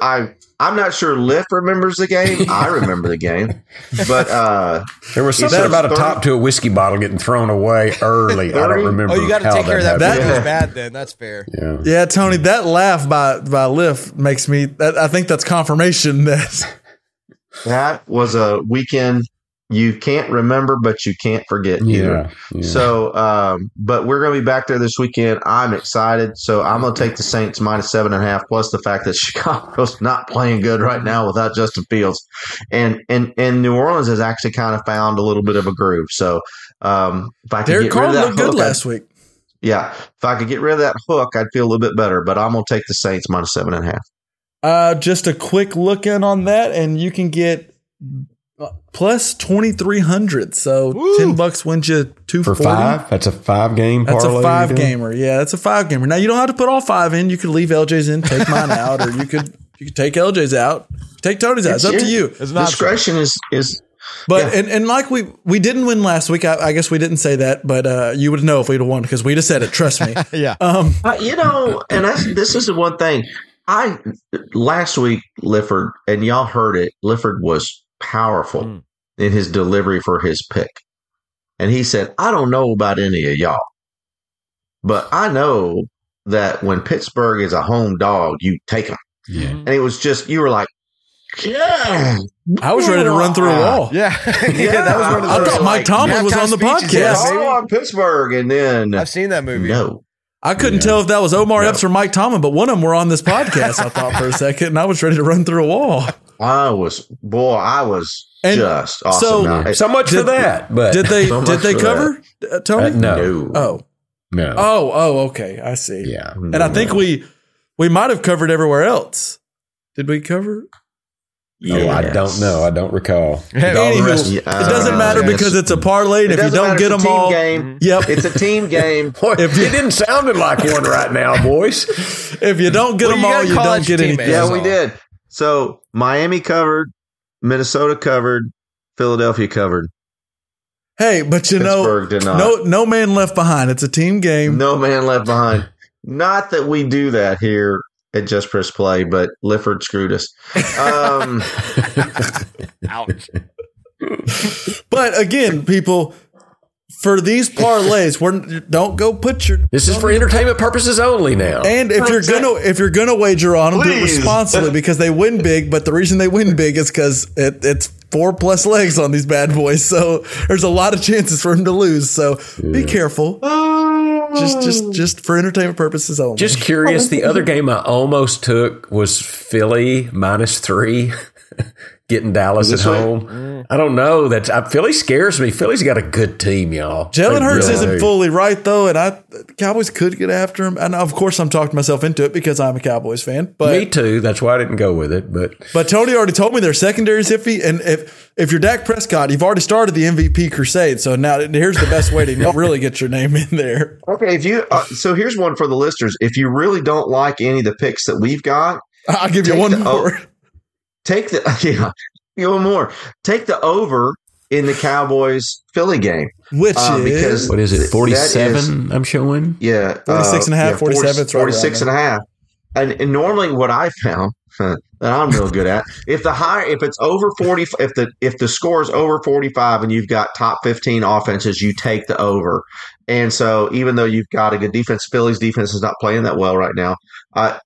D: I, I'm not sure Liff remembers the game. I remember the game, but, uh,
E: There was something
D: said
E: about a top to a whiskey bottle getting thrown away early. I don't remember.
B: Oh, you got to take care of that. That
E: happened.
D: Yeah.
B: was bad. Then that's fair.
E: Yeah.
A: Yeah, Tony, that laugh by by Liff makes me. That, I think that's confirmation that
D: that was a weekend you can't remember, but you can't forget either.
E: Yeah. yeah.
D: So, um, but we're going to be back there this weekend. I'm excited. So I'm going to take the Saints minus seven and a half, plus the fact that Chicago's not playing good right now without Justin Fields, and and and New Orleans has actually kind of found a little bit of a groove. So, um, if I could
A: Derek
D: get rid
A: Carr
D: of that
A: looked good
D: hook,
A: last week.
D: I'd, yeah, if I could get rid of that hook, I'd feel a little bit better. But I'm going to take the Saints minus seven and a half.
A: Uh, just a quick look in on that, and you can get plus twenty three hundred. So
B: Woo.
A: ten bucks wins you two
E: for five, that's a five game
A: That's a five gamer. Yeah, that's a five gamer. Now you don't have to put all five in. You could leave LJ's in, take mine out, or you could you could take LJ's out, take Tony's out. It's up to you.
B: It's an option.
D: Discretion is is
A: But
D: Yeah.
A: and, and like we we didn't win last week. I, I guess we didn't say that, but uh, you would know if we'd have won because we just said it. Trust me.
B: Yeah.
A: Um,
D: Uh, you know, and that's this is the one thing. I last week Lifford and y'all heard it. Lifford was powerful
B: Mm.
D: in his delivery for his pick, and he said, "I don't know about any of y'all, but I know that when Pittsburgh is a home dog, you take them."
E: Yeah.
D: And it was just you were like, "Yeah."
A: I was ready to run through a wall.
B: Yeah. yeah. That was one of
A: I thought Mike
B: like,
A: Tomlin was on the podcast.
B: Yeah,
D: Oh,
B: baby.
D: on Pittsburgh, and then
B: I've seen that movie.
D: no.
A: I couldn't tell if that was Omar Epps or Mike Tomlin, but one of them were on this podcast. I thought for a second, and I was ready to run through a wall.
D: I was boy, I was
A: And
D: just awesome.
A: so-
D: Now,
E: So much for that. But
A: Did they?
D: So
A: did they
D: for
A: cover uh, Tony?
E: Uh, no.
D: no.
A: Oh,
E: no.
A: oh, oh. Okay, I see.
E: Yeah.
A: And I think we we might have covered everywhere else. Did we cover?
E: Oh, I don't know. I don't recall.
B: Yeah.
A: Anywho,
E: rest-
D: Yeah,
A: it doesn't matter
D: yes.
A: because it's a parlay, and
D: It
A: if you don't get them all,
D: game.
A: yep.
D: It's a team game.
E: Boy,
A: If you-
E: it didn't sounded like one right now, boys.
A: if you don't get
B: Well,
A: them
B: you
A: all, you don't get
B: teammates.
A: anything.
D: Yeah, we did. So Miami covered, Minnesota covered, Philadelphia covered.
A: Hey, but you know,
D: Pittsburgh did not.
A: no no man left behind. It's a team game.
D: No man left behind. Not that we do that here at Just Press Play, but Lifford screwed us. Um,
B: Ouch.
A: But again, people, for these parlays, we're don't go put your
E: This is for entertainment purposes only now.
A: and if you're gonna if you're gonna wager on them, do it responsibly because they win big. But the reason they win big is because it, it's four plus legs on these bad boys, so there's a lot of chances for them to lose. So be careful. Just just just for entertainment purposes only.
E: Just curious, the other game I almost took was Philly minus three, getting Dallas at
D: this right?
E: home. I don't know. That uh, Philly scares me. Philly's got a good team, y'all.
A: Jalen Hurts
E: really
A: isn't
E: do.
A: fully right though, and I the Cowboys could get after him. And of course, I'm talking myself into it because I'm a Cowboys fan. But
E: Me too. That's why I didn't go with it. But
A: But Tony already told me their secondary's iffy, and if if you're Dak Prescott, you've already started the MVP crusade. So now here's the best way to really get your name in there.
D: okay, if you uh, so here's one for the listeners. If you really don't like any of the picks that we've got,
A: I'll give you one
D: the- oh,
A: more.
D: take the yeah, you one more. Take the over in the Cowboys Philly game.
A: Which
D: Uh,
A: is
E: what is
D: it?
E: it?
D: is-
E: Forty-seven. I'm showing.
D: Yeah,
A: 46 and a half,
D: yeah,
A: 47, it's right
D: 46
A: around
D: and a half. and, and normally what I found that I'm real good at if the higher if it's over 40 if the if the score is over 45 and you've got top 15 offenses you take the over and so even though you've got a good defense Philly's defense is not playing that well right now I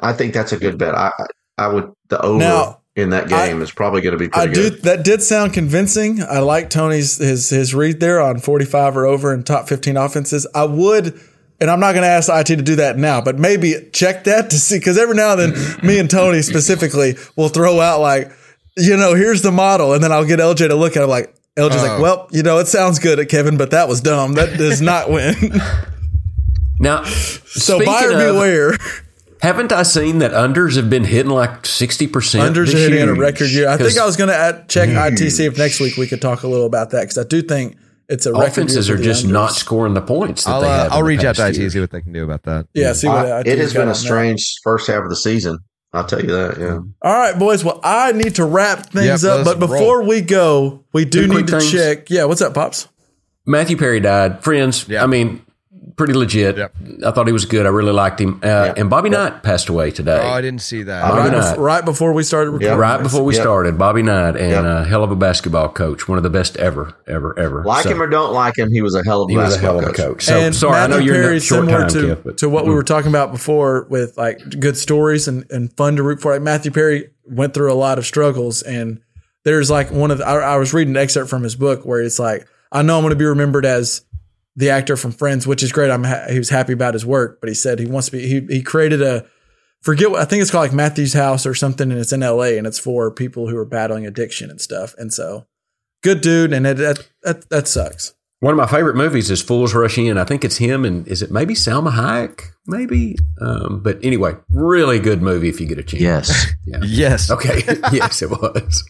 D: I think that's a good bet I I, I would the over
A: Now,
D: in that game is probably going to be
A: I
D: pretty
A: do.
D: good
A: That did sound convincing. I like Tony's his his read there on forty five or over in top fifteen offenses. I would, and I'm not going to ask IT to do that now, but maybe check that to see because every now and then, me and Tony specifically will throw out like, you know, here's the model, and then I'll get LJ to look at it like. LJ's like,
B: Oh.
A: well, you know, it sounds good at Kevin, but that was dumb. That does not win.
E: Now,
A: so buyer
E: of-
A: beware.
E: Haven't I seen that unders have been hitting like sixty percent?
A: Unders are hitting in a record year. I think I was going to check IT see if next week we could talk a little about that because I do think it's a record
E: offenses
A: year
E: are
A: the
E: just
A: unders.
E: not scoring the points that
B: I'll,
E: they
B: uh. I'll
E: the
B: reach out to
E: past
B: IT
E: year.
B: see what they can do about that.
A: Yeah, see what
D: I-
A: IT
D: it has been a
A: that.
D: strange first half of the season I'll tell you that yeah
A: All right, boys. Well, I need to wrap things
B: Yep,
A: up, but before we go, we do
E: Two
A: need to
E: things.
A: check. Yeah, what's up, pops?
E: Matthew Perry died. Friends,
B: Yeah.
E: I mean, pretty legit.
B: Yep.
E: I thought he was good. I really liked him. Uh, And Bobby Knight passed away today.
B: Oh, I didn't see that.
E: Bobby
A: Right,
E: Knight.
A: bef- right before we started recording.
E: right before we
D: Yep.
E: started, Bobby Knight, and
D: Yep.
E: a hell of a basketball coach, one of the best ever, ever, ever.
D: like
E: So,
D: him or don't like him he was a hell of a
E: he was a
D: basketball
E: hell of a
D: coach.
E: coach. So
A: and
E: sorry, I know you're in
A: Perry,
E: a short
A: similar
E: time,
A: to,
E: Kev, but
A: to what we were talking about before with like good stories and, and fun to root for. Like Matthew Perry went through a lot of struggles, and there's like one of the, I, I was reading an excerpt from his book where it's like, I know I'm going to be remembered as the actor from Friends, which is great. I'm ha- he was happy about his work, but he said he wants to be. He he created a forget what I think it's called like Matthew's House or something, and it's in L.A. and it's for people who are battling addiction and stuff. And so, good dude, and it, that that that sucks.
E: One of my favorite movies is Fools Rush In. I think it's him and is it maybe Salma Hayek? Maybe. Um, but anyway, really good movie if you get a chance.
D: yes
B: Yes.
E: Okay. yes, it was.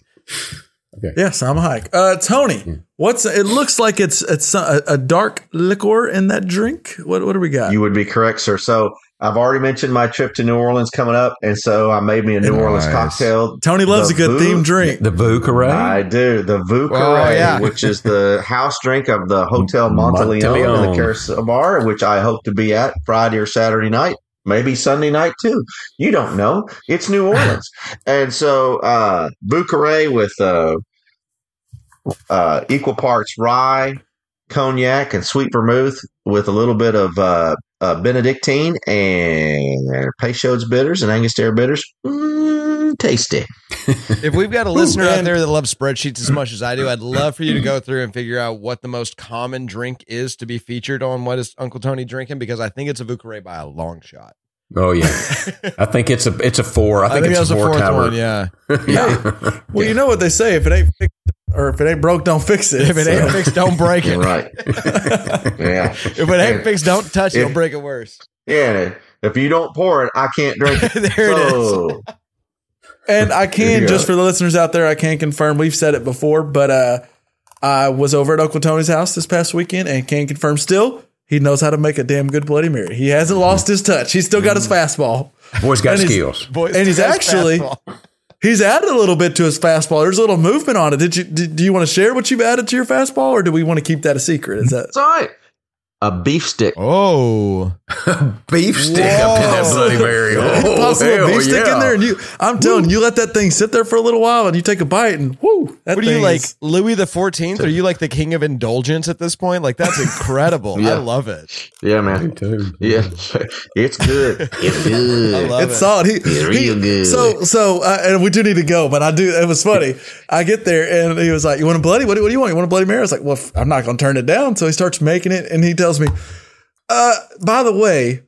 A: Yes, I'm a hike. Uh, Tony, what's it? Looks like it's it's a, a dark liquor in that drink. What what do we got?
D: You would be correct, sir. So I've already mentioned my trip to New Orleans coming up, and so I made me a New Orleans cocktail.
A: Tony loves
D: The
A: a good
D: Vou-
A: themed drink.
E: The Vieux Carré.
D: I do the Vou
B: Oh, yeah.
D: which is the house drink of the Hotel Monteleone in the Carousel Bar, which I hope to be at Friday or Saturday night, maybe Sunday night too. You don't know. It's New Orleans, and so uh, with uh, uh, equal parts rye, cognac, and sweet vermouth with a little bit of uh, uh, Benedictine and Peychaud's bitters and Angostura bitters. Mm, tasty.
B: If we've got a listener
A: man.
B: out there that loves spreadsheets as much as I do, I'd love for you to go through and figure out what the most common drink is to be featured on what is Uncle Tony drinking because I think it's a Vieux Carré by a long shot.
E: Oh yeah. I think it's a it's a four. I
B: I
E: think,
B: think,
E: it's a four tower.
B: one. Yeah.
E: yeah.
A: well, you know what they say: if it ain't fixed, or if it ain't broke, don't fix it.
B: If it ain't fixed, don't break it.
D: Right. yeah.
B: If it ain't fixed, don't touch it.
D: If-
B: It'll break it worse.
D: Yeah. If you don't pour it, I can't drink it.
B: There it is.
D: So,
A: And I can just for the listeners out there, I can confirm we've said it before, but uh, I was over at Uncle Tony's house this past weekend and can confirm still he knows how to make a damn good Bloody Mary. He hasn't lost his touch. He's still got his fastball.
E: Boy's got
A: And he's-
E: skills.
B: Boys,
A: And he's actually-
B: fastball.
A: He's added a little bit to his fastball. There's a little movement on it. Did you? Did, do you want to share what you've added to your fastball, or do we want to keep that a secret? Is that
D: it's all right. A beef stick.
B: Oh,
E: Beef stick up in that Bloody Mary.
A: You
E: Oh,
A: toss a little
E: hell
A: beef stick
E: yeah.
A: in there, and you. I'm telling you, you let that thing sit there for a little while, and you take a bite, and whoo, that
B: what are you like,
A: is-
B: Louis the Fourteenth? Are you like the king of indulgence at this point? Like that's incredible.
D: Yeah.
B: I love it.
D: Yeah, man.
E: Too.
D: Yeah. It's good. It's good.
B: I love
A: it's
B: it.
A: solid. He,
D: It's real
A: he-
D: good.
A: So, so, uh, and we do need to go, but I do. It was funny. I get there, and he was like, "You want a bloody? What do, what do you want? You want a bloody Mary?" I was like, "Well, f- I'm not going to turn it down." So he starts making it, and he tells me, "Uh, by the way."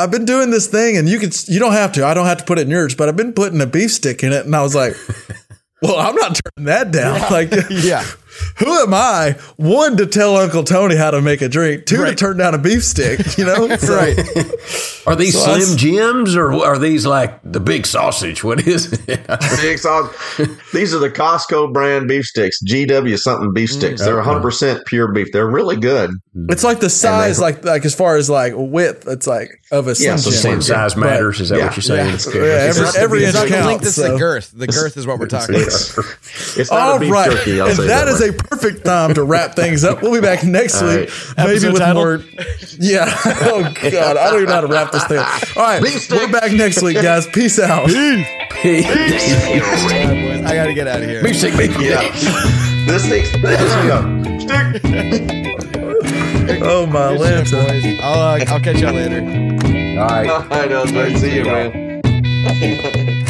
A: I've been doing this thing, and you can you don't have to. I don't have to put it in yours, but I've been putting a beef stick in it, and I was like, "Well, I'm not turning that down." Like,
B: Yeah.
A: Who am I? One to tell Uncle Tony how to make a drink. Two to turn down a beef stick. You know, So-
B: Right.
E: Are these
A: So
E: Slim
A: s-
E: Jims or are these like the big sausage? What is it?
D: Big sauce. These are the Costco brand beef sticks. GW something beef mm, sticks. They're 100% pure beef. They're really good.
A: It's like the size, like like as far as like width, it's like of a
D: Yeah,
A: Slim
D: so
A: Jim.
E: Same size
A: But-
E: matters. Is that
D: Yeah.
E: what you're saying?
D: Yeah.
E: It's
A: Yeah,
E: good.
A: every,
D: not
A: every inch
B: It's not the
A: counts.
B: length, it's the girth. The girth is what we're talking about.
D: It's, it's not
A: All
D: a beef
A: right,
D: jerky. I'll
A: and
D: say
A: that is
D: much.
A: a perfect time to wrap things up. We'll be back next
D: All
A: week,
D: right.
A: maybe
F: Episode
A: with
F: title?
A: more. Yeah. Oh God, I don't even know how to wrap this thing. up. All right,
D: Beef
A: we're
D: stick.
A: back next week, guys. Peace out.
E: Peace.
B: peace I got to get out of here.
E: Beef stick, beef stick.
D: Yeah. this thing's let's go.
A: Oh my
B: Good shit,
A: Lanta.
B: boys. I'll, uh, I'll catch y'all later.
E: All right.
D: I know. It's See you, man.